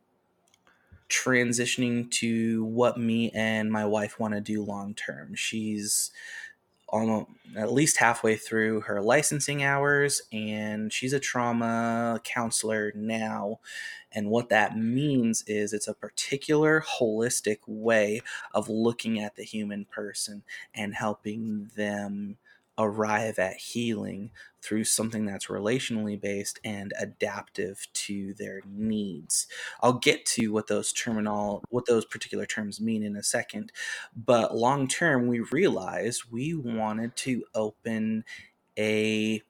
transitioning to what me and my wife want to do long term. She's almost at least halfway through her licensing hours and she's a trauma counselor now and what that means is it's a particular holistic way of looking at the human person and helping them arrive at healing through something that's relationally based and adaptive to their needs. I'll get to what those terminal what those particular terms mean in a second, but long term we realized we wanted to open a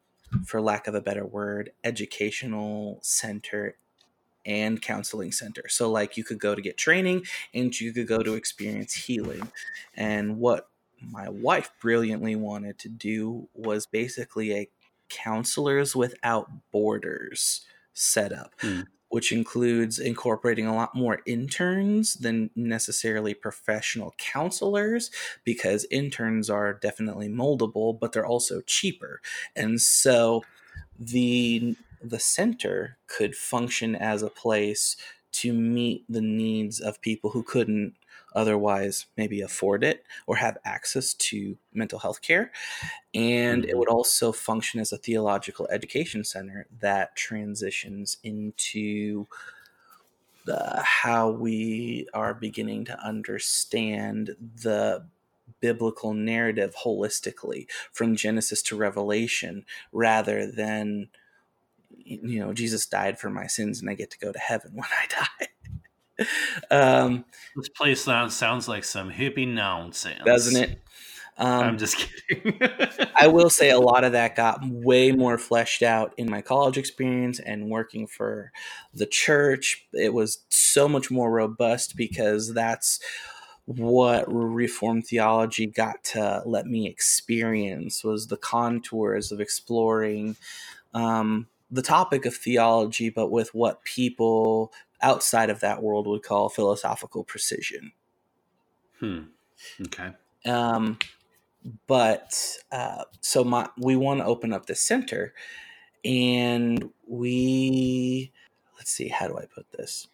for lack of a better word, educational center and counseling center. So like you could go to get training and you could go to experience healing. And what my wife brilliantly wanted to do was basically a counselors without borders setup. Mm. Which includes incorporating a lot more interns than necessarily professional counselors, because interns are definitely moldable, but they're also cheaper. And so the the center could function as a place to meet the needs of people who couldn't otherwise maybe afford it or have access to mental health care. And it mm-hmm. would also function as a theological education center that transitions into the, how we are beginning to understand the biblical narrative holistically from Genesis to Revelation rather than you know Jesus died for my sins and I get to go to heaven *laughs* when I die *laughs* um, this place sounds sounds like some hippie nonsense, doesn't it? Um, I'm just *laughs* kidding. I will say a lot of that got way more fleshed out in my college experience and working for the church. It was so much more robust because that's what reformed theology got to let me experience was the contours of exploring um, the topic of theology, but with what people outside of that world would call philosophical precision. Hmm. Okay. Um, but uh, so my we want to open up the center, and we let's see how do I put this.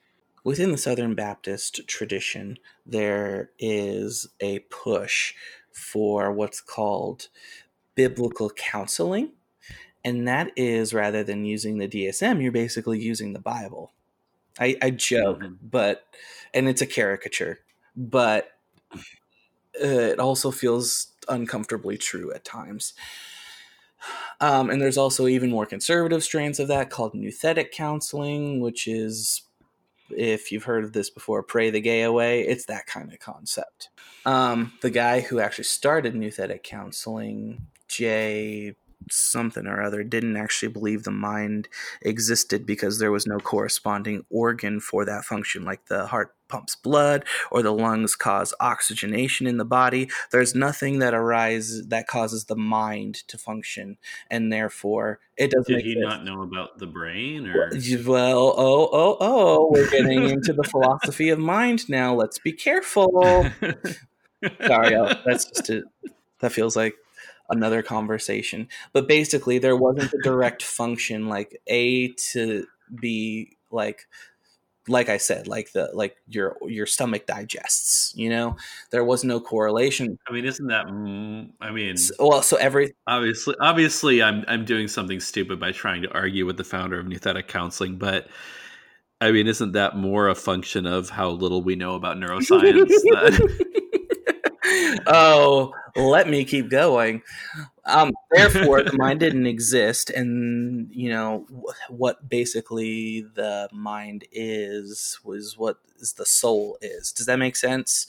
Within the Southern Baptist tradition, there is a push for what's called biblical counseling. And that is rather than using the DSM, you're basically using the Bible. I, I joke, mm-hmm. but and it's a caricature, but uh, it also feels uncomfortably true at times. Um, and there's also even more conservative strains of that called nouthetic counseling, which is, if you've heard of this before, pray the gay away. It's that kind of concept. Um, the guy who actually started nouthetic counseling, Jay something or other didn't actually believe the mind existed because there was no corresponding organ for that function, like the heart pumps blood or the lungs cause oxygenation in the body. There's nothing that arises that causes the mind to function, and therefore it doesn't. Did he not know about the brain? Or Well, oh, oh, oh, we're getting into the philosophy of mind now. Let's be careful. *laughs* Sorry, that's just it. that feels like another conversation. But basically, there wasn't a *laughs* direct function like A to B, like like I said, like the like your your stomach digests. You know, there was no correlation. I mean, isn't that? mm, I mean, S- Well, so every obviously, obviously, I'm I'm doing something stupid by trying to argue with the founder of Nouthetic Counseling, but. I mean, isn't that more a function of how little we know about neuroscience? that, *laughs* oh, let me keep going. Um, therefore, the mind didn't exist, and you know what basically the mind is was what the soul is. Does that make sense?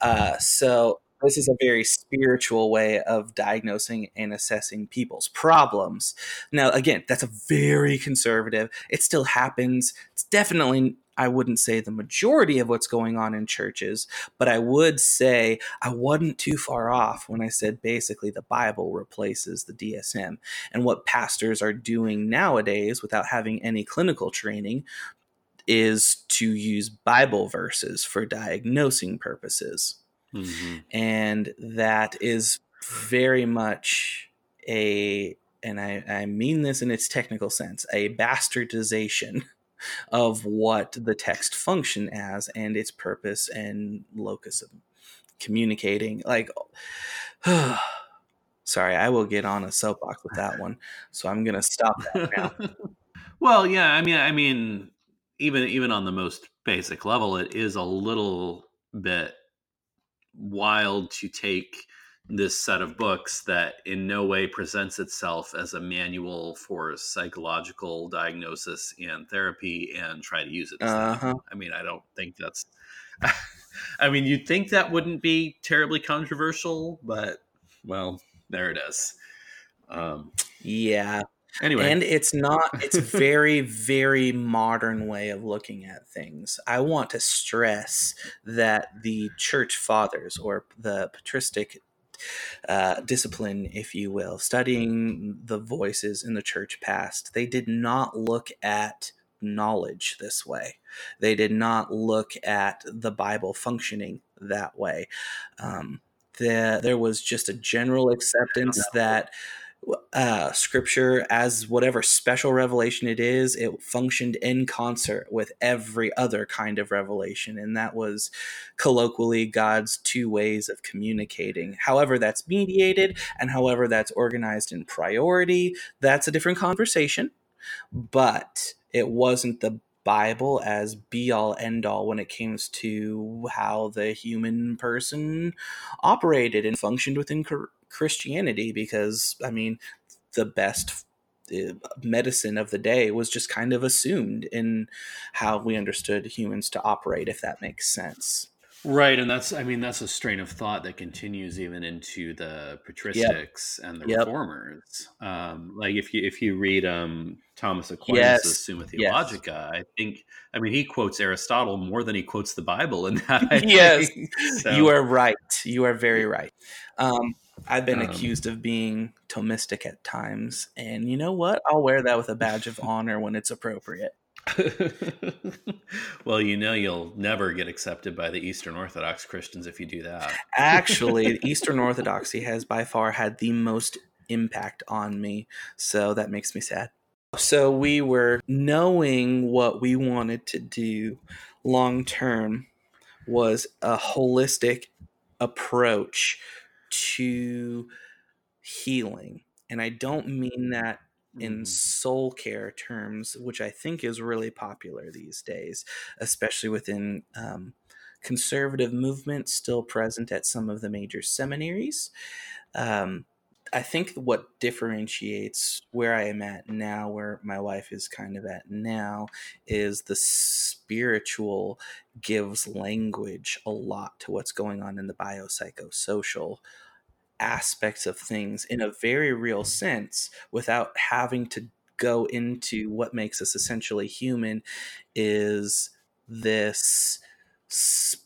Uh, so this is a very spiritual way of diagnosing and assessing people's problems. Now, again, that's a very conservative. It still happens. It's definitely. I wouldn't say the majority of what's going on in churches, but I would say I wasn't too far off when I said basically the Bible replaces the DSM. And what pastors are doing nowadays without having any clinical training is to use Bible verses for diagnosing purposes. Mhm. And that is very much a, and I, I mean this in its technical sense, a bastardization of what the text function as and its purpose and locus of communicating. Like, *sighs* sorry, I will get on a soapbox with that one. So I'm going to stop that now. *laughs* well, yeah, I mean, I mean, even even on the most basic level, it is a little bit wild to take this set of books that in no way presents itself as a manual for psychological diagnosis and therapy and try to use it as. Uh-huh. I mean, I don't think that's *laughs* I mean, you'd think that wouldn't be terribly controversial, but well, there it is. Um Yeah. anyway, And it's not, it's very, very modern way of looking at things. I want to stress that the church fathers or the patristic uh, discipline, if you will, studying the voices in the church past, they did not look at knowledge this way. They did not look at the Bible functioning that way. Um, the, there was just a general acceptance that uh, scripture as whatever special revelation it is, it functioned in concert with every other kind of revelation. And that was colloquially God's two ways of communicating. However, that's mediated and however that's organized in priority, that's a different conversation. But it wasn't the Bible as be all end all when it comes to how the human person operated and functioned within Chr- Christianity because I mean the best uh, medicine of the day was just kind of assumed in how we understood humans to operate if that makes sense. Right, and that's I mean that's a strain of thought that continues even into the patristics and the Yep. reformers. Um, like if you if you read um, Thomas Aquinas' Yes. Summa Yes. Theologica, I think I mean he quotes Aristotle more than he quotes the Bible in that. *laughs* I Yes. So, You are right. You are very right. Um, I've been Um, accused of being Thomistic at times, and you know what? I'll wear that with a badge of *laughs* honor when it's appropriate. *laughs* well, you know you'll never get accepted by the Eastern Orthodox Christians if you do that. Actually, *laughs* Eastern Orthodoxy has by far had the most impact on me, so that makes me sad. So we were knowing what we wanted to do long term was a holistic approach to healing. And I don't mean that in Mhm. soul care terms, which I think is really popular these days, especially within um, conservative movements still present at some of the major seminaries. Um, I think what differentiates where I am at now, where my wife is kind of at now, is the spiritual gives language a lot to what's going on in the biopsychosocial aspects of things in a very real sense without having to go into what makes us essentially human is this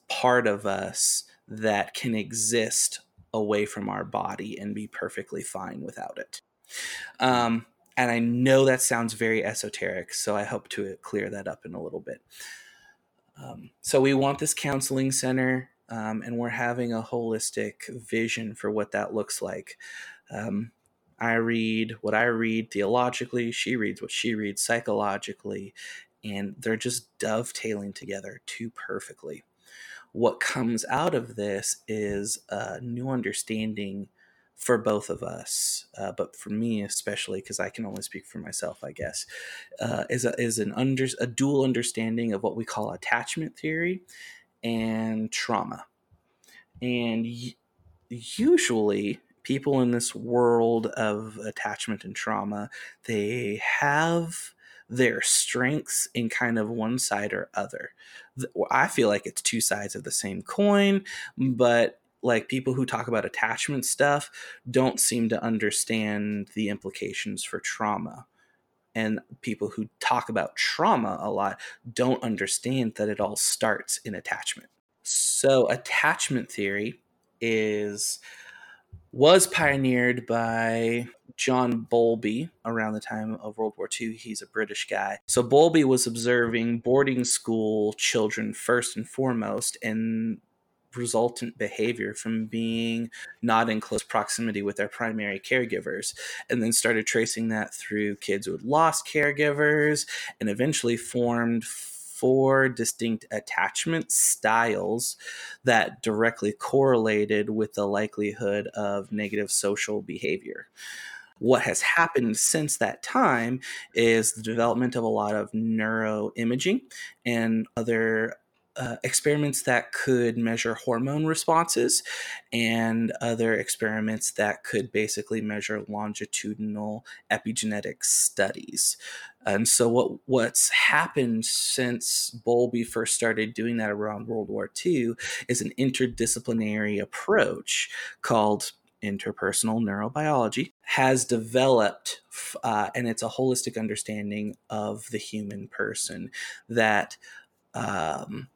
part of us that can exist away from our body and be perfectly fine without it. Um, and I know that sounds very esoteric, so I hope to clear that up in a little bit. Um, so we want this counseling center, um, and we're having a holistic vision for what that looks like. Um, I read what I read theologically, she reads what she reads psychologically, and they're just dovetailing together too perfectly. What comes out of this is a new understanding for both of us, uh, but for me especially, because I can only speak for myself, I guess, uh, is a, is an under a dual understanding of what we call attachment theory and trauma, and y- usually people in this world of attachment and trauma they have their strengths in kind of one side or other. I feel like it's two sides of the same coin, but like people who talk about attachment stuff don't seem to understand the implications for trauma. And people who talk about trauma a lot don't understand that it all starts in attachment. So attachment theory is was pioneered by John Bowlby around the time of World War II. He's a British guy. So Bowlby was observing boarding school children first and foremost, and resultant behavior from being not in close proximity with their primary caregivers, and then started tracing that through kids who had lost caregivers, and eventually formed four distinct attachment styles that directly correlated with the likelihood of negative social behavior. What has happened since that time is the development of a lot of neuroimaging and other uh, experiments that could measure hormone responses and other experiments that could basically measure longitudinal epigenetic studies. And so what what's happened since Bowlby first started doing that around World War II is an interdisciplinary approach called interpersonal neurobiology has developed uh, and it's a holistic understanding of the human person that um,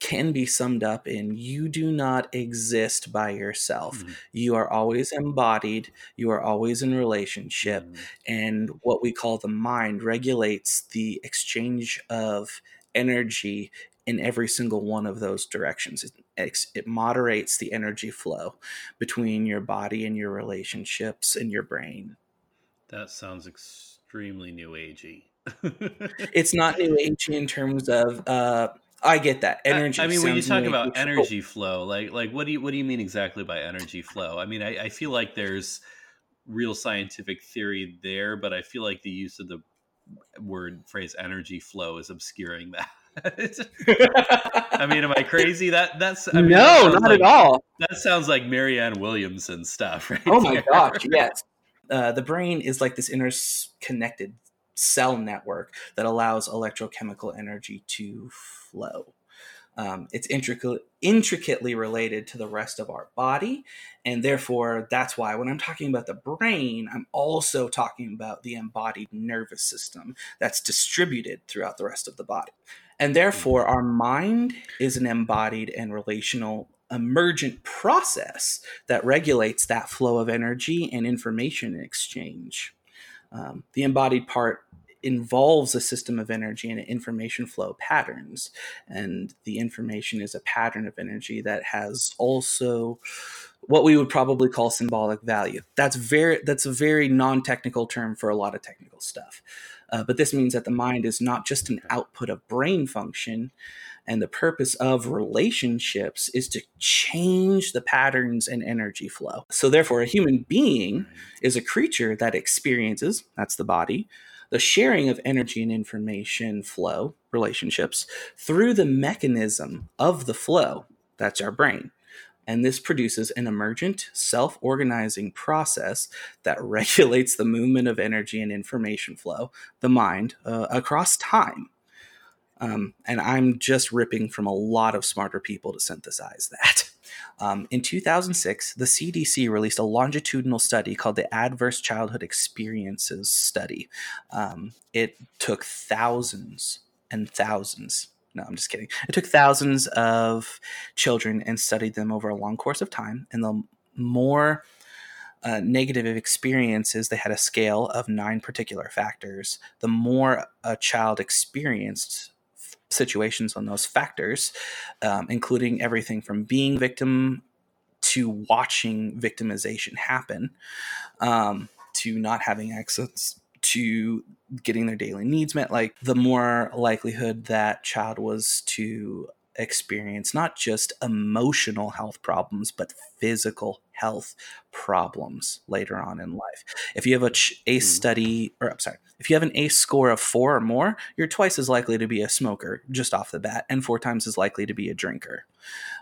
can be summed up in you do not exist by yourself. Mm-hmm. You are always embodied, you are always in relationship, mm-hmm. and what we call the mind regulates the exchange of energy in every single one of those directions. It, it moderates the energy flow between your body and your relationships and your brain. That sounds extremely new agey. *laughs* it's not new agey in terms of uh, I get that energy. I, I mean, when you talk about energy flow, like like what do you what do you mean exactly by energy flow? I mean, I, I feel like there's real scientific theory there, but I feel like the use of the word phrase energy flow is obscuring that. *laughs* I mean, am I crazy? That that's I mean, no, that not like, at all. That sounds like Marianne Williamson stuff, *laughs* right? Oh my there. gosh, yes. Uh, the brain is like this interconnected cell network that allows electrochemical energy to flow. Um, it's intricate, intricately related to the rest of our body. And therefore, that's why when I'm talking about the brain, I'm also talking about the embodied nervous system that's distributed throughout the rest of the body. And therefore, our mind is an embodied and relational emergent process that regulates that flow of energy and information exchange. Um, the embodied part involves a system of energy and information flow patterns. And the information is a pattern of energy that has also what we would probably call symbolic value. That's very that's a very non-technical term for a lot of technical stuff. Uh, but this means that the mind is not just an output of brain function, and the purpose of relationships is to change the patterns and energy flow. So, therefore, a human being is a creature that experiences, that's the body, the sharing of energy and information flow relationships through the mechanism of the flow that's our brain. And this produces an emergent self-organizing process that *laughs* regulates the movement of energy and information flow the mind uh, across time. Um, and i'm just ripping from a lot of smarter people to synthesize that Um, in 2006, the CDC released a longitudinal study called the Adverse Childhood Experiences Study. Um, it took thousands and thousands. No, I'm just kidding. It took thousands of children and studied them over a long course of time. And the more uh, negative experiences, they had a scale of nine particular factors. The more a child experienced situations on those factors, um, including everything from being victim to watching victimization happen, um, to not having access to getting their daily needs met, like the more likelihood that child was to experience not just emotional health problems, but physical health problems later on in life. If you have a ch- ACE mm. study, or I'm sorry, if you have an ACE score of four or more, you're twice as likely to be a smoker just off the bat, and four times as likely to be a drinker.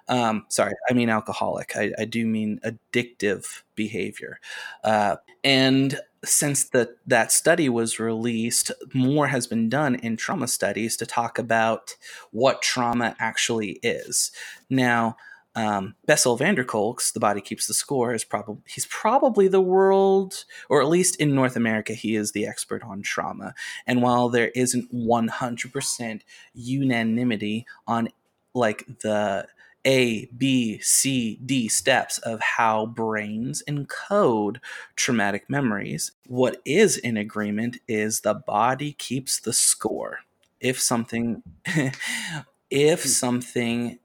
Um, sorry, I mean alcoholic. I, I do mean addictive behavior. Uh, and since the, that study was released, more has been done in trauma studies to talk about what trauma actually is. Now, um, Bessel van der Kolk's "The Body Keeps the Score" is probably he's probably the world, or at least in North America, he is the expert on trauma. And while there isn't one hundred percent unanimity on like the a, B, C, D steps of how brains encode traumatic memories. What is in agreement is the body keeps the score. If something, *laughs* if hmm. something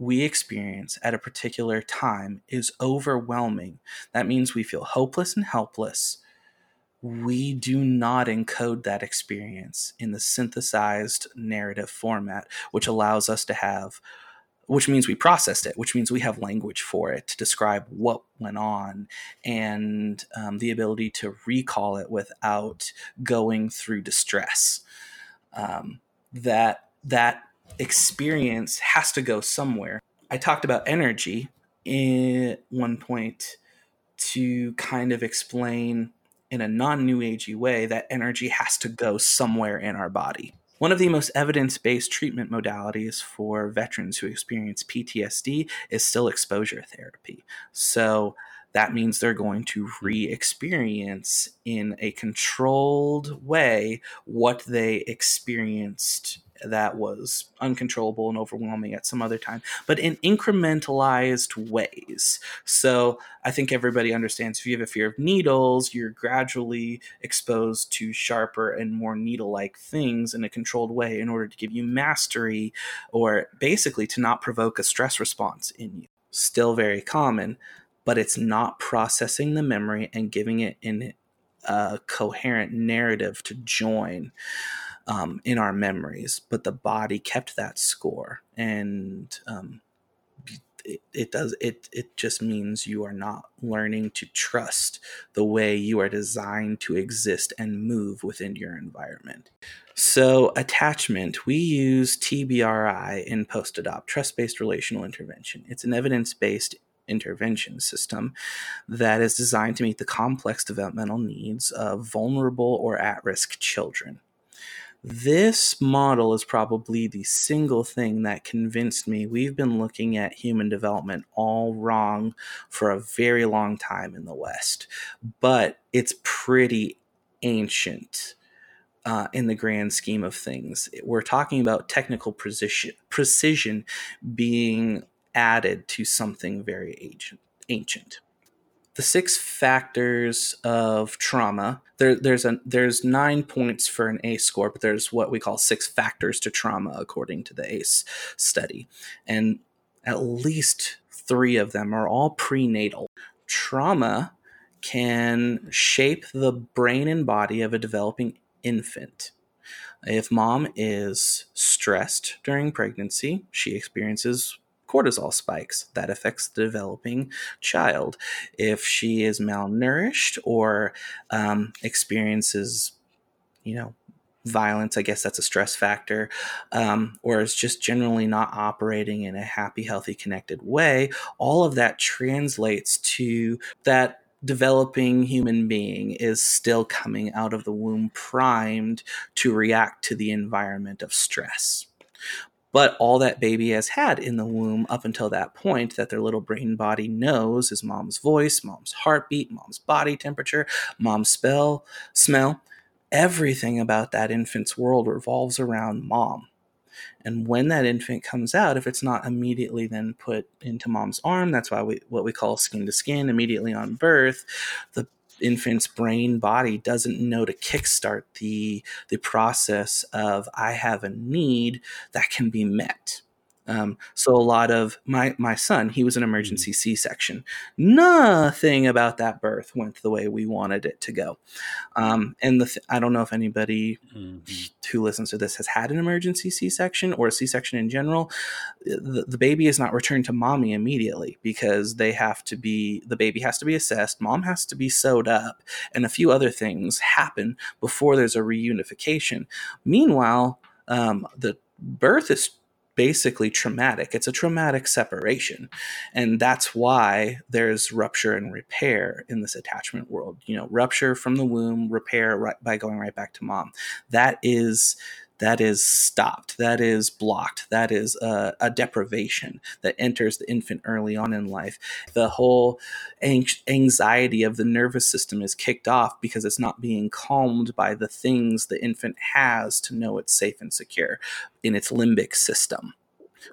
we experience at a particular time is overwhelming, that means we feel hopeless and helpless. We do not encode that experience in the synthesized narrative format, which allows us to have which means we processed it, which means we have language for it to describe what went on and um, the ability to recall it without going through distress. Um, that that experience has to go somewhere. I talked about energy in one point to kind of explain in a non new agey way that energy has to go somewhere in our body. One of the most evidence based treatment modalities for veterans who experience PTSD is still exposure therapy. So that means they're going to re experience in a controlled way what they experienced that was uncontrollable and overwhelming at some other time, but in incrementalized ways. So I think everybody understands if you have a fear of needles, you're gradually exposed to sharper and more needle like things in a controlled way in order to give you mastery or basically to not provoke a stress response in you. Still very common, but it's not processing the memory and giving it in a coherent narrative to join um, in our memories, but the body kept that score, and um, it, it does it. It just means you are not learning to trust the way you are designed to exist and move within your environment. So, attachment, we use TBRI in post adopt, trust based relational intervention. It's an evidence based intervention system that is designed to meet the complex developmental needs of vulnerable or at risk children. This model is probably the single thing that convinced me we've been looking at human development all wrong for a very long time in the West. But it's pretty ancient. Uh, in the grand scheme of things, we're talking about technical precision, precision being added to something very ancient. the six factors of trauma. There, there's a there's nine points for an ACE score, but there's what we call six factors to trauma according to the ACE study, and at least three of them are all prenatal. Trauma can shape the brain and body of a developing infant. If mom is stressed during pregnancy, she experiences cortisol spikes. That affects the developing child. If she is malnourished or um, experiences, you know, violence, I guess that's a stress factor, um, or is just generally not operating in a happy, healthy, connected way, all of that translates to that developing human being is still coming out of the womb primed to react to the environment of stress. But all that baby has had in the womb up until that point that their little brain body knows is mom's voice, mom's heartbeat, mom's body temperature, mom's spell, smell. Everything about that infant's world revolves around mom. And when that infant comes out, if it's not immediately then put into mom's arm, that's why we what we call skin to skin immediately on birth, the infant's brain body doesn't know to kickstart the the process of I have a need that can be met. Um, so a lot of my my son, he was an emergency C section. Nothing about that birth went the way we wanted it to go. Um, and the th- I don't know if anybody mm-hmm. who listens to this has had an emergency C section or a C section in general. The, the baby is not returned to mommy immediately because they have to be the baby has to be assessed. Mom has to be sewed up, and a few other things happen before there's a reunification. Meanwhile, um, the birth is basically traumatic. It's a traumatic separation. And that's why there's rupture and repair in this attachment world. You know, rupture from the womb, repair right by going right back to mom. That is that is stopped, that is blocked, that is a, a, deprivation that enters the infant early on in life. The whole anxiety of the nervous system is kicked off because it's not being calmed by the things the infant has to know it's safe and secure in its limbic system,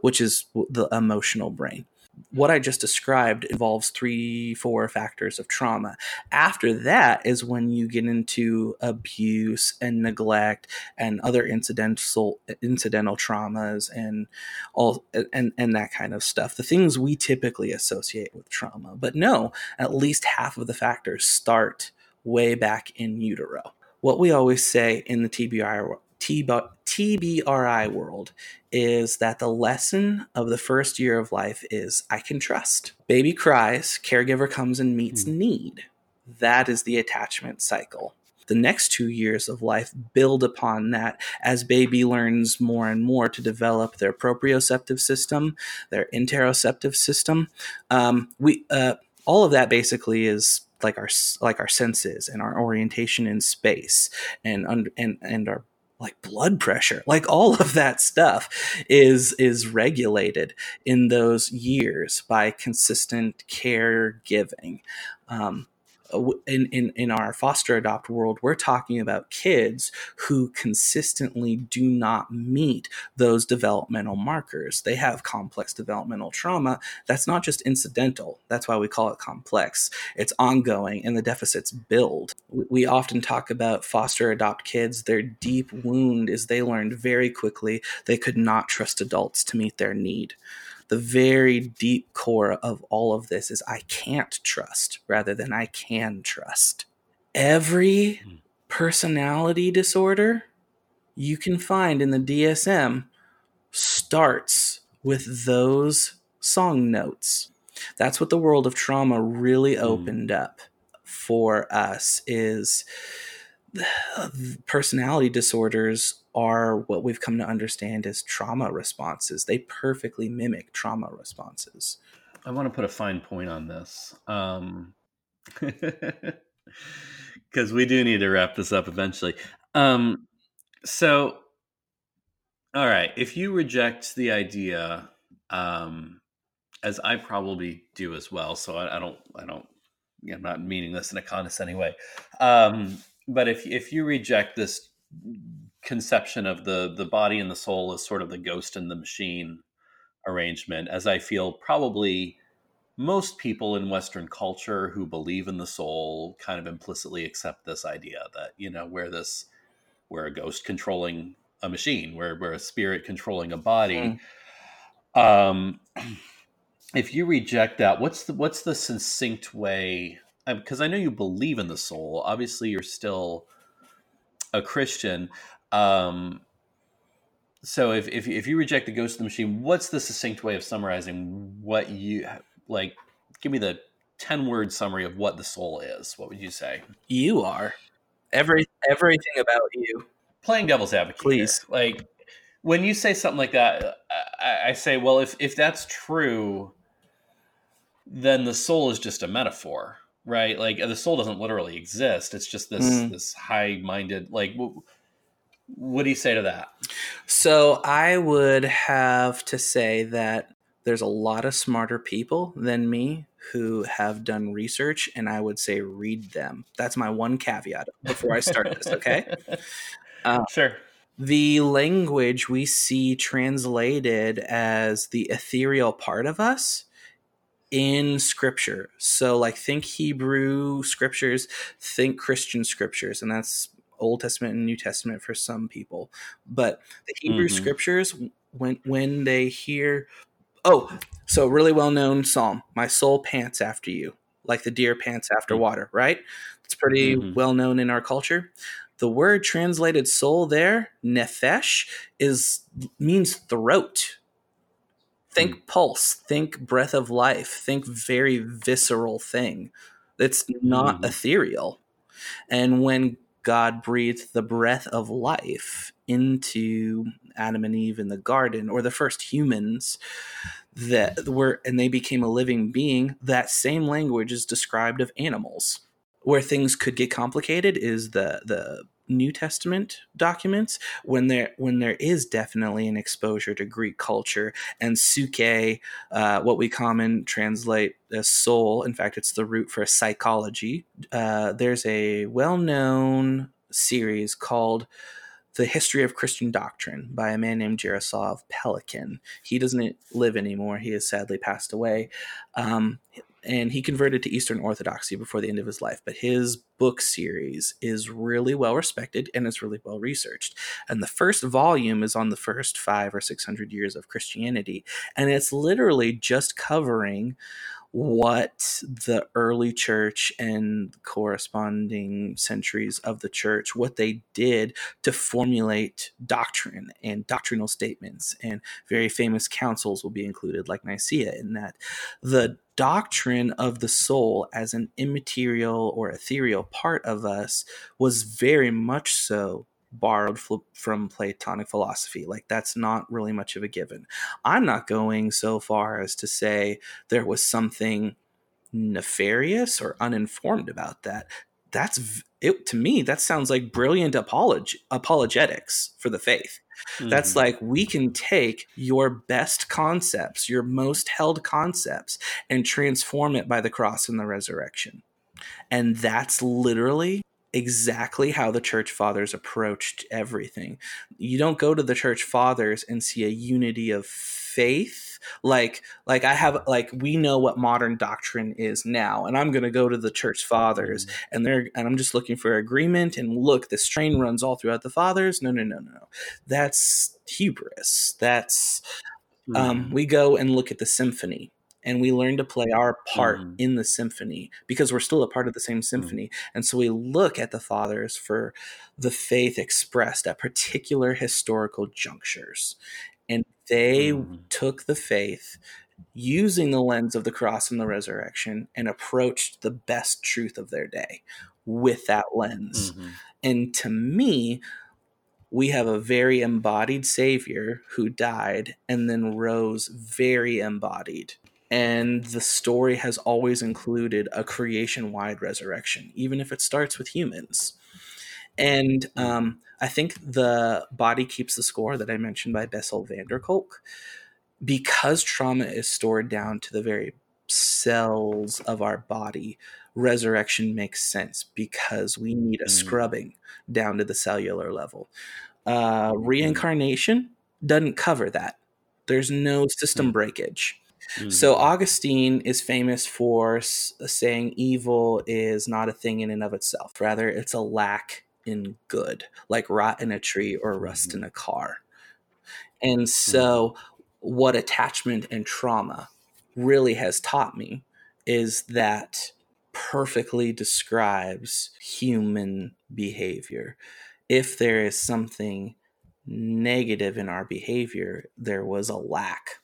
which is the emotional brain what I just described involves three, four factors of trauma. After that is when you get into abuse and neglect and other incidental incidental traumas and all and and that kind of stuff. The things we typically associate with trauma. But no, at least half of the factors start way back in utero. What we always say in the TBI TBRI world is that the lesson of the first year of life is I can trust. Baby cries, caregiver comes and meets mm. need. That is the attachment cycle. The next two years of life build upon that as baby learns more and more to develop their proprioceptive system, their interoceptive system. Um, we uh, all of that basically is like our like our senses and our orientation in space and and and our like blood pressure like all of that stuff is is regulated in those years by consistent caregiving um, in, in, in our foster adopt world, we're talking about kids who consistently do not meet those developmental markers. They have complex developmental trauma that's not just incidental. That's why we call it complex. It's ongoing and the deficits build. We often talk about foster adopt kids. Their deep wound is they learned very quickly they could not trust adults to meet their need the very deep core of all of this is I can't trust rather than I can trust. Every hmm. personality disorder you can find in the DSM starts with those song notes. That's what the world of trauma really hmm. opened up for us is personality disorders are what we've come to understand as trauma responses. They perfectly mimic trauma responses. I want to put a fine point on this. Um, *laughs* because we do need to wrap this up eventually. Um, so, all right, if you reject the idea, um, as I probably do as well, so I, I don't, I don't, I'm not meaning this in a condescending way. Um, but if if you reject this conception of the the body and the soul as sort of the ghost and the machine arrangement as i feel probably most people in western culture who believe in the soul kind of implicitly accept this idea that you know we're this we're a ghost controlling a machine we're, we're a spirit controlling a body mm. um *clears throat* if you reject that what's the what's the succinct way because i know you believe in the soul obviously you're still a christian um, so if, if if you reject the ghost of the machine, what's the succinct way of summarizing what you like? Give me the ten word summary of what the soul is. What would you say? You are every everything about you. Playing devil's advocate, please. Here. Like when you say something like that, I, I say, well, if if that's true, then the soul is just a metaphor, right? Like the soul doesn't literally exist. It's just this mm. this high minded like What do you say to that? So I would have to say that there's a lot of smarter people than me who have done research, and I would say read them. That's my one caveat before I start this, okay? *laughs* Uh, sure. The language we see translated as the ethereal part of us in scripture. So, like, think Hebrew scriptures, think Christian scriptures, and that's Old Testament and New Testament for some people. But the Hebrew mm-hmm. scriptures, when when they hear, oh, so really well known psalm, "My soul pants after you, like the deer pants after mm-hmm. water." Right? It's pretty mm-hmm. well known in our culture. The word translated soul there, nephesh, is means throat. Think mm. pulse, think breath of life, think very visceral thing. It's not mm. ethereal. And when God breathed the breath of life into Adam and Eve in the garden, or the first humans that were, and they became a living being, that same language is described of animals. Where things could get complicated is the the New Testament documents when there when there is definitely an exposure to Greek culture and psyche, uh, what we common translate as soul. In fact, it's the root for psychology. Uh, there's a well known series called the History of Christian Doctrine by a man named Jaroslav Pelikan. He doesn't live anymore. He has sadly passed away. Um, and he converted to Eastern Orthodoxy before the end of his life. But his book series is really well respected and it's really well researched. And the first volume is on the first five or six hundred years of Christianity, and it's literally just covering what the early church and corresponding centuries of the church what they did to formulate doctrine and doctrinal statements and very famous councils will be included like nicaea in that the doctrine of the soul as an immaterial or ethereal part of us was very much so borrowed from Platonic philosophy. Like that's not really much of a given. I'm not going so far as to say there was something nefarious or uninformed about that. That's it to me. That sounds like brilliant apolog- apologetics for the faith. Mm-hmm. That's like we can take your best concepts, your most held concepts, and transform it by the cross and the resurrection. And that's literally exactly how the church fathers approached everything. You don't go to the church fathers and see a unity of faith like like I have like we know what modern doctrine is now and I'm going to go to the church fathers mm. and they're and I'm just looking for agreement and look this train runs all throughout the fathers. No, no, no, no. No. That's hubris. That's um, mm. we go and look at the symphony and we learn to play our part mm. in the symphony because we're still a part of the same mm. symphony. Mm. And so we look at the fathers for the faith expressed at particular historical junctures. And they mm. took the faith using the lens of the cross and the resurrection and approached the best truth of their day with that lens. Mm-hmm. And to me, we have a very embodied Savior who died and then rose very embodied and the story has always included a creation wide resurrection, even if it starts with humans. And um, I think the body keeps the score that I mentioned by Bessel van der Kolk, because trauma is stored down to the very cells of our body, resurrection makes sense because we need a mm. scrubbing down to the cellular level. Uh, mm. reincarnation doesn't cover that. There's no system mm. breakage. Mm-hmm. So Augustine is famous for saying evil is not a thing in and of itself. Rather, it's a lack in good, like rot in a tree or rust mm-hmm. in a car. And so, mm-hmm. what attachment and trauma really has taught me is that perfectly describes human behavior. If there is something negative in our behavior, there was a lack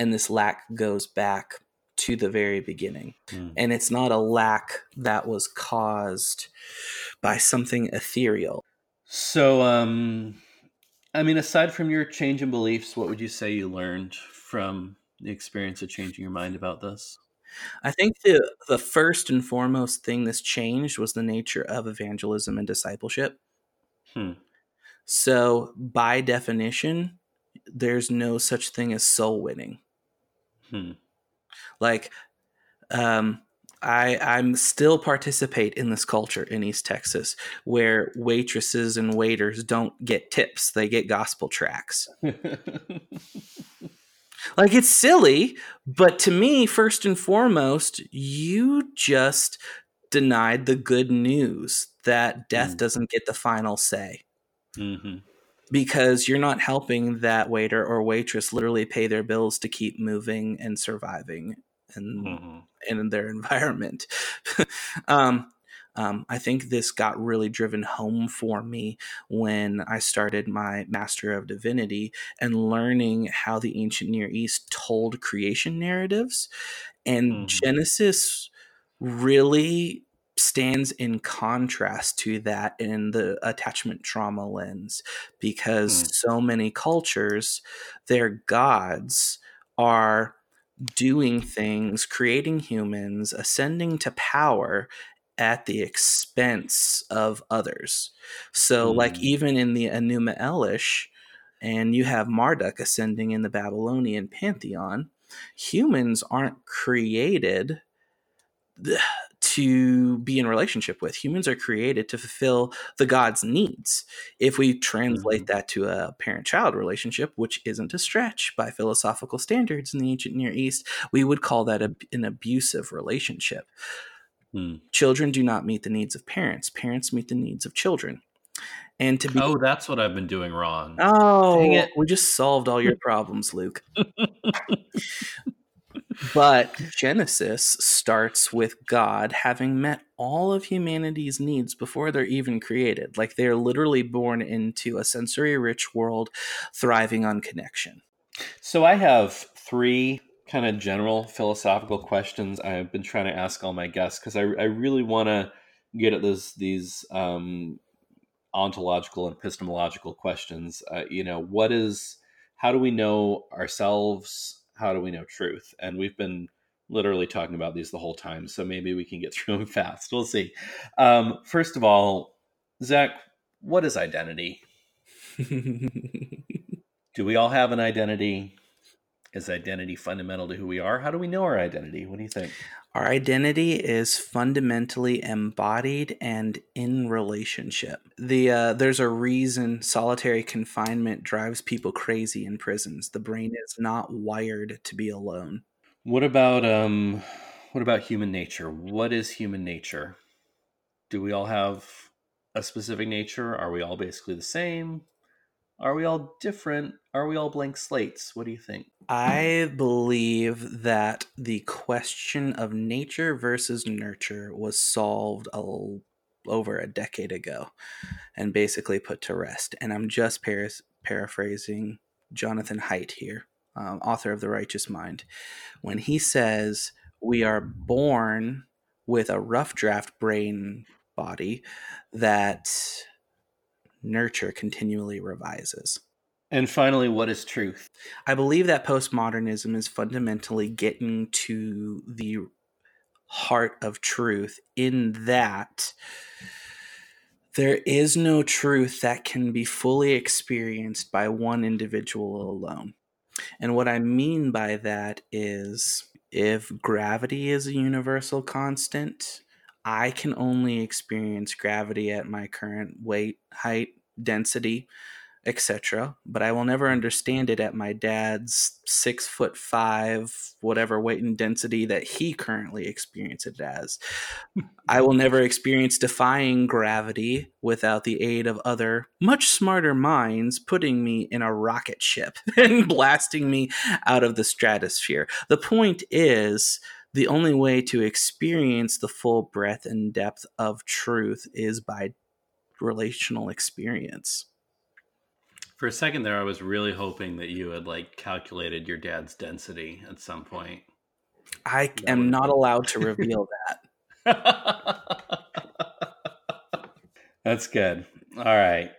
and this lack goes back to the very beginning. Mm. And it's not a lack that was caused by something ethereal. So, um, I mean, aside from your change in beliefs, what would you say you learned from the experience of changing your mind about this? I think the the first and foremost thing that's changed was the nature of evangelism and discipleship. Hmm. So, by definition, there's no such thing as soul winning. Hmm. Like, um, I I'm still participate in this culture in East Texas where waitresses and waiters don't get tips; they get gospel tracks. *laughs* Like it's silly, but to me, first and foremost, you just denied the good news that death Mm. doesn't get the final say hmm because you're not helping that waiter or waitress literally pay their bills to keep moving and surviving and hmm in their *laughs* environment. um, um, I think this got really driven home for me when I started my Master of Divinity and learning how the ancient Near East told creation narratives. And Mhm. Genesis really stands in contrast to that in the attachment trauma lens because Hmm. so many cultures, their gods are doing things, creating humans, ascending to power at the expense of others. So, like, Mm. even in the Enuma Elish, and you have Marduk ascending in the Babylonian pantheon, humans aren't created *sighs* to be in relationship with. Humans are created to fulfill the god's needs. If we translate that to a parent child relationship, which isn't a stretch by philosophical standards in the ancient Near East, we would call that a, an abusive relationship. Hmm. Children do not meet the needs of parents, parents meet the needs of children. And to be Oh, that's what I've been doing wrong. Oh, Dang it. we just solved all your *laughs* problems, Luke. *laughs* but Genesis starts with God having met all of humanity's needs before they're even created. Like they're literally born into a sensory rich world thriving on connection. So I have three kind of general philosophical questions I've been trying to ask all my guests because I, I really want to get at this these um, ontological and epistemological questions. Uh, you know, what is how do we know ourselves? How do we know truth? And we've been literally talking about these the whole time, so maybe we can get *laughs* through them fast. We'll see. Um, first of all, Zach, what is identity? *laughs* Do we all have an identity? Is identity fundamental to who we are? How do we know our identity? What do you think? Our identity is fundamentally embodied and in relationship. The uh, there's a reason solitary confinement drives people crazy in prisons. The brain is not wired to be alone. What about um what about human nature? What is human nature? Do we all have a specific nature? Are we all basically the same? Are we all different? Are we all blank slates? What do you think? I believe that the question of nature versus nurture was solved a, l- over a decade ago and basically put to rest. And I'm just paraphrasing Jonathan Haidt here, um, author of The Righteous Mind, when he says, We are born with a rough draft brain body that nurture continually revises. And finally, what is truth? I believe that postmodernism is fundamentally getting to the heart of truth in that there is no truth that can be fully experienced by one individual alone. And what I mean by that is if gravity is a universal constant, I can only experience gravity at my current weight, height, density, etc. But I will never understand it at my dad's six foot five, whatever weight and density that he currently experiences it as. I will never experience defying gravity without the aid of other, much smarter minds putting me in a rocket ship *laughs* and blasting me out of the stratosphere. The point is, the only way to experience the full breadth and depth of truth is by relational experience. For a second there, I was really hoping that you had like calculated your dad's density at some point. I That am would- not allowed to *laughs* reveal that. *laughs* That's good. All right.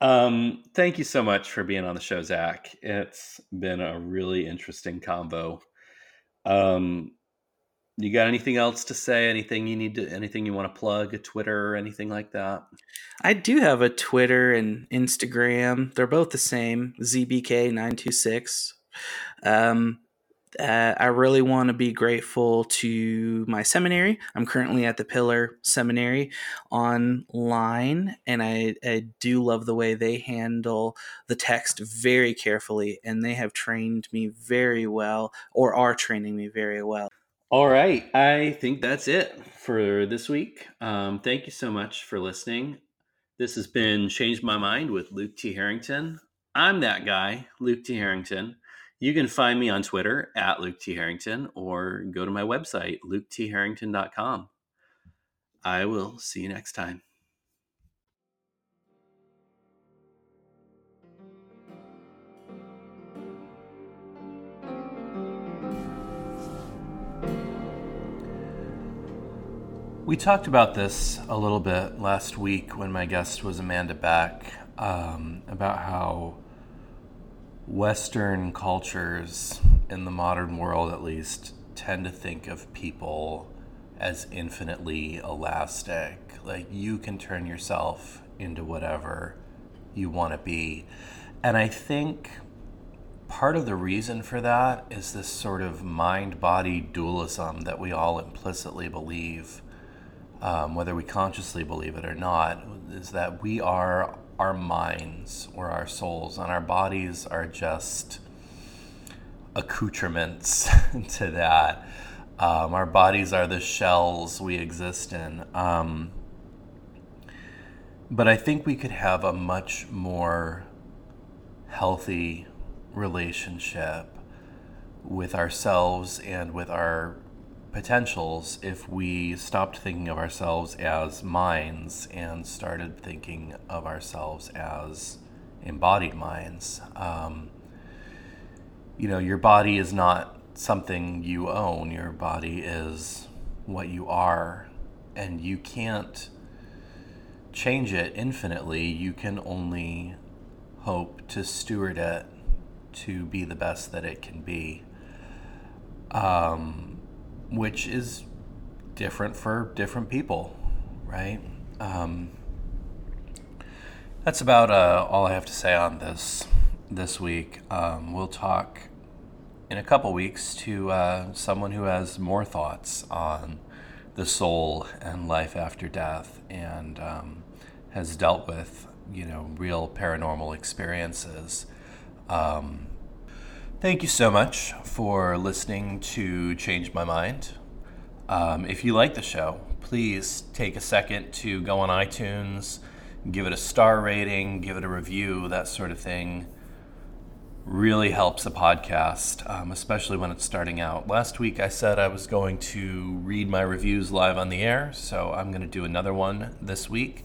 Um, thank you so much for being on the show, Zach. It's been a really interesting combo. Um, You got anything else to say? Anything you need to? Anything you want to plug? A Twitter or anything like that? I do have a Twitter and Instagram. They're both the same. ZBK926. Um, uh, I really want to be grateful to my seminary. I'm currently at the Pillar Seminary online, and I, I, do love the way they handle the text very carefully, and they have trained me very well, or are training me very well. All right. I think that's it for this week. Um, thank you so much for listening. This has been Change My Mind with Luke T. Harrington. I'm that guy, Luke T. Harrington. You can find me on Twitter at Luke T. Harrington or go to my website, luketharrington.com. I will see you next time. We talked about this a little bit last week when my guest was Amanda Beck um, about how Western cultures, in the modern world at least, tend to think of people as infinitely elastic. Like you can turn yourself into whatever you want to be. And I think part of the reason for that is this sort of mind body dualism that we all implicitly believe, um, whether we consciously believe it or not, is that we are our minds or our souls, and our bodies are just accoutrements *laughs* to that. Um, our bodies are the shells we exist in. Um, but I think we could have a much more healthy relationship with ourselves and with our potentials if we stopped thinking of ourselves as minds and started thinking of ourselves as embodied minds. Um, you know, your body is not something you own, your body is what you are, and you can't change it infinitely. You can only hope to steward it to be the best that it can be. Um, which is different for different people, right? Um, that's about uh, all I have to say on this this week. Um, we'll talk in a couple weeks to uh, someone who has more thoughts on the soul and life after death and um, has dealt with you know real paranormal experiences. Um, Thank you so much for listening to Change My Mind. Um, if you like the show, please take a second to go on iTunes, give it a star rating, give it a review, that sort of thing. Really helps a podcast, um, especially when it's starting out. Last week I said I was going to read my reviews live on the air, so I'm going to do another one this week.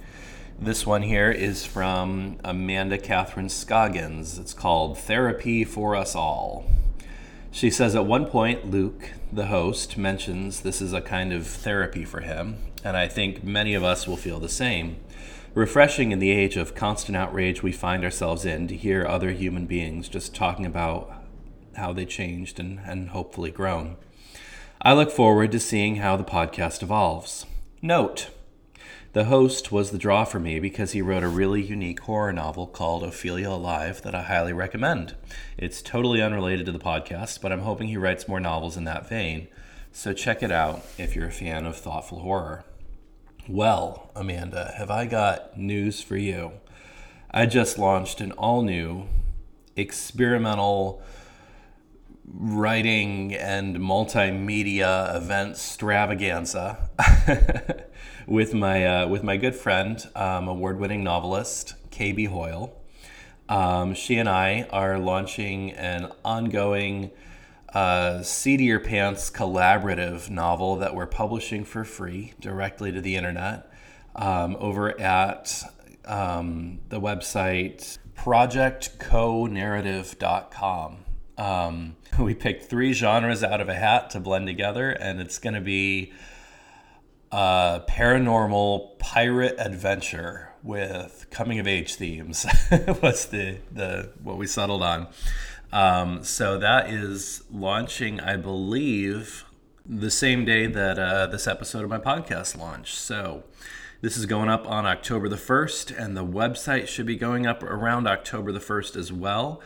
This one here is from Amanda Catherine Scoggins. It's called Therapy for Us All. She says at one point, Luke, the host, mentions this is a kind of therapy for him, and I think many of us will feel the same. Refreshing in the age of constant outrage we find ourselves in to hear other human beings just talking about how they changed and, and hopefully grown. I look forward to seeing how the podcast evolves. Note, the host was the draw for me because he wrote a really unique horror novel called Ophelia Alive that I highly recommend. It's totally unrelated to the podcast, but I'm hoping he writes more novels in that vein, so check it out if you're a fan of thoughtful horror. Well, Amanda, have I got news for you? I just launched an all new experimental writing and multimedia event extravaganza *laughs* with my uh, with my good friend, um, award-winning novelist KB Hoyle. Um, she and I are launching an ongoing uh, Your Pants collaborative novel that we're publishing for free directly to the internet um, over at um, the website projectconarrative.com. Um, *laughs* we picked three genres out of a hat to blend together, and it's going to be uh, paranormal pirate adventure with coming of age themes. *laughs* What's the the what we settled on? Um, so that is launching, I believe, the same day that uh, this episode of my podcast launched. So this is going up on October the 1st, and the website should be going up around October the 1st as well.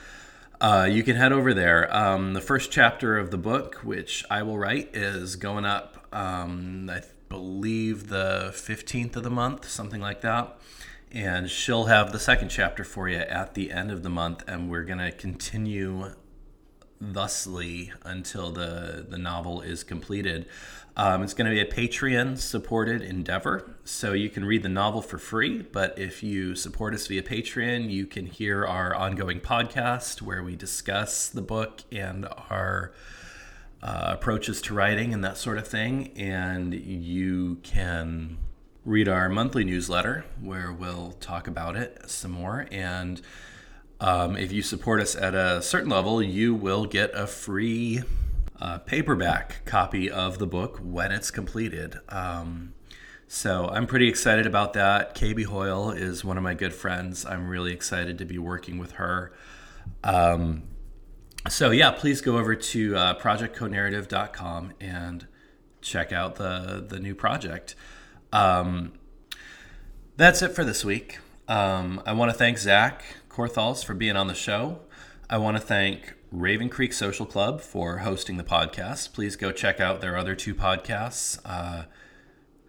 Uh, you can head over there. Um, the first chapter of the book, which I will write, is going up, um, I believe, the 15th of the month, something like that. And she'll have the second chapter for you at the end of the month, and we're going to continue thusly until the, the novel is completed. Um, it's going to be a Patreon supported endeavor, so you can read the novel for free. But if you support us via Patreon, you can hear our ongoing podcast where we discuss the book and our uh, approaches to writing and that sort of thing. And you can read our monthly newsletter where we'll talk about it some more. And um, if you support us at a certain level, you will get a free uh, paperback copy of the book when it's completed. Um, so I'm pretty excited about that. KB Hoyle is one of my good friends. I'm really excited to be working with her. Um, so yeah, please go over to uh, projectconarrative.com and check out the the new project. Um, that's it for this week. Um, I want to thank Zach Korthals for being on the show. I want to thank Raven Creek Social Club for hosting the podcast. Please go check out their other two podcasts, uh,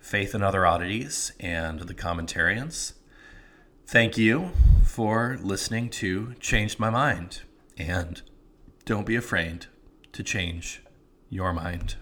Faith and Other Oddities and The Commentarians. Thank you for listening to Changed My Mind. And don't be afraid to change your mind.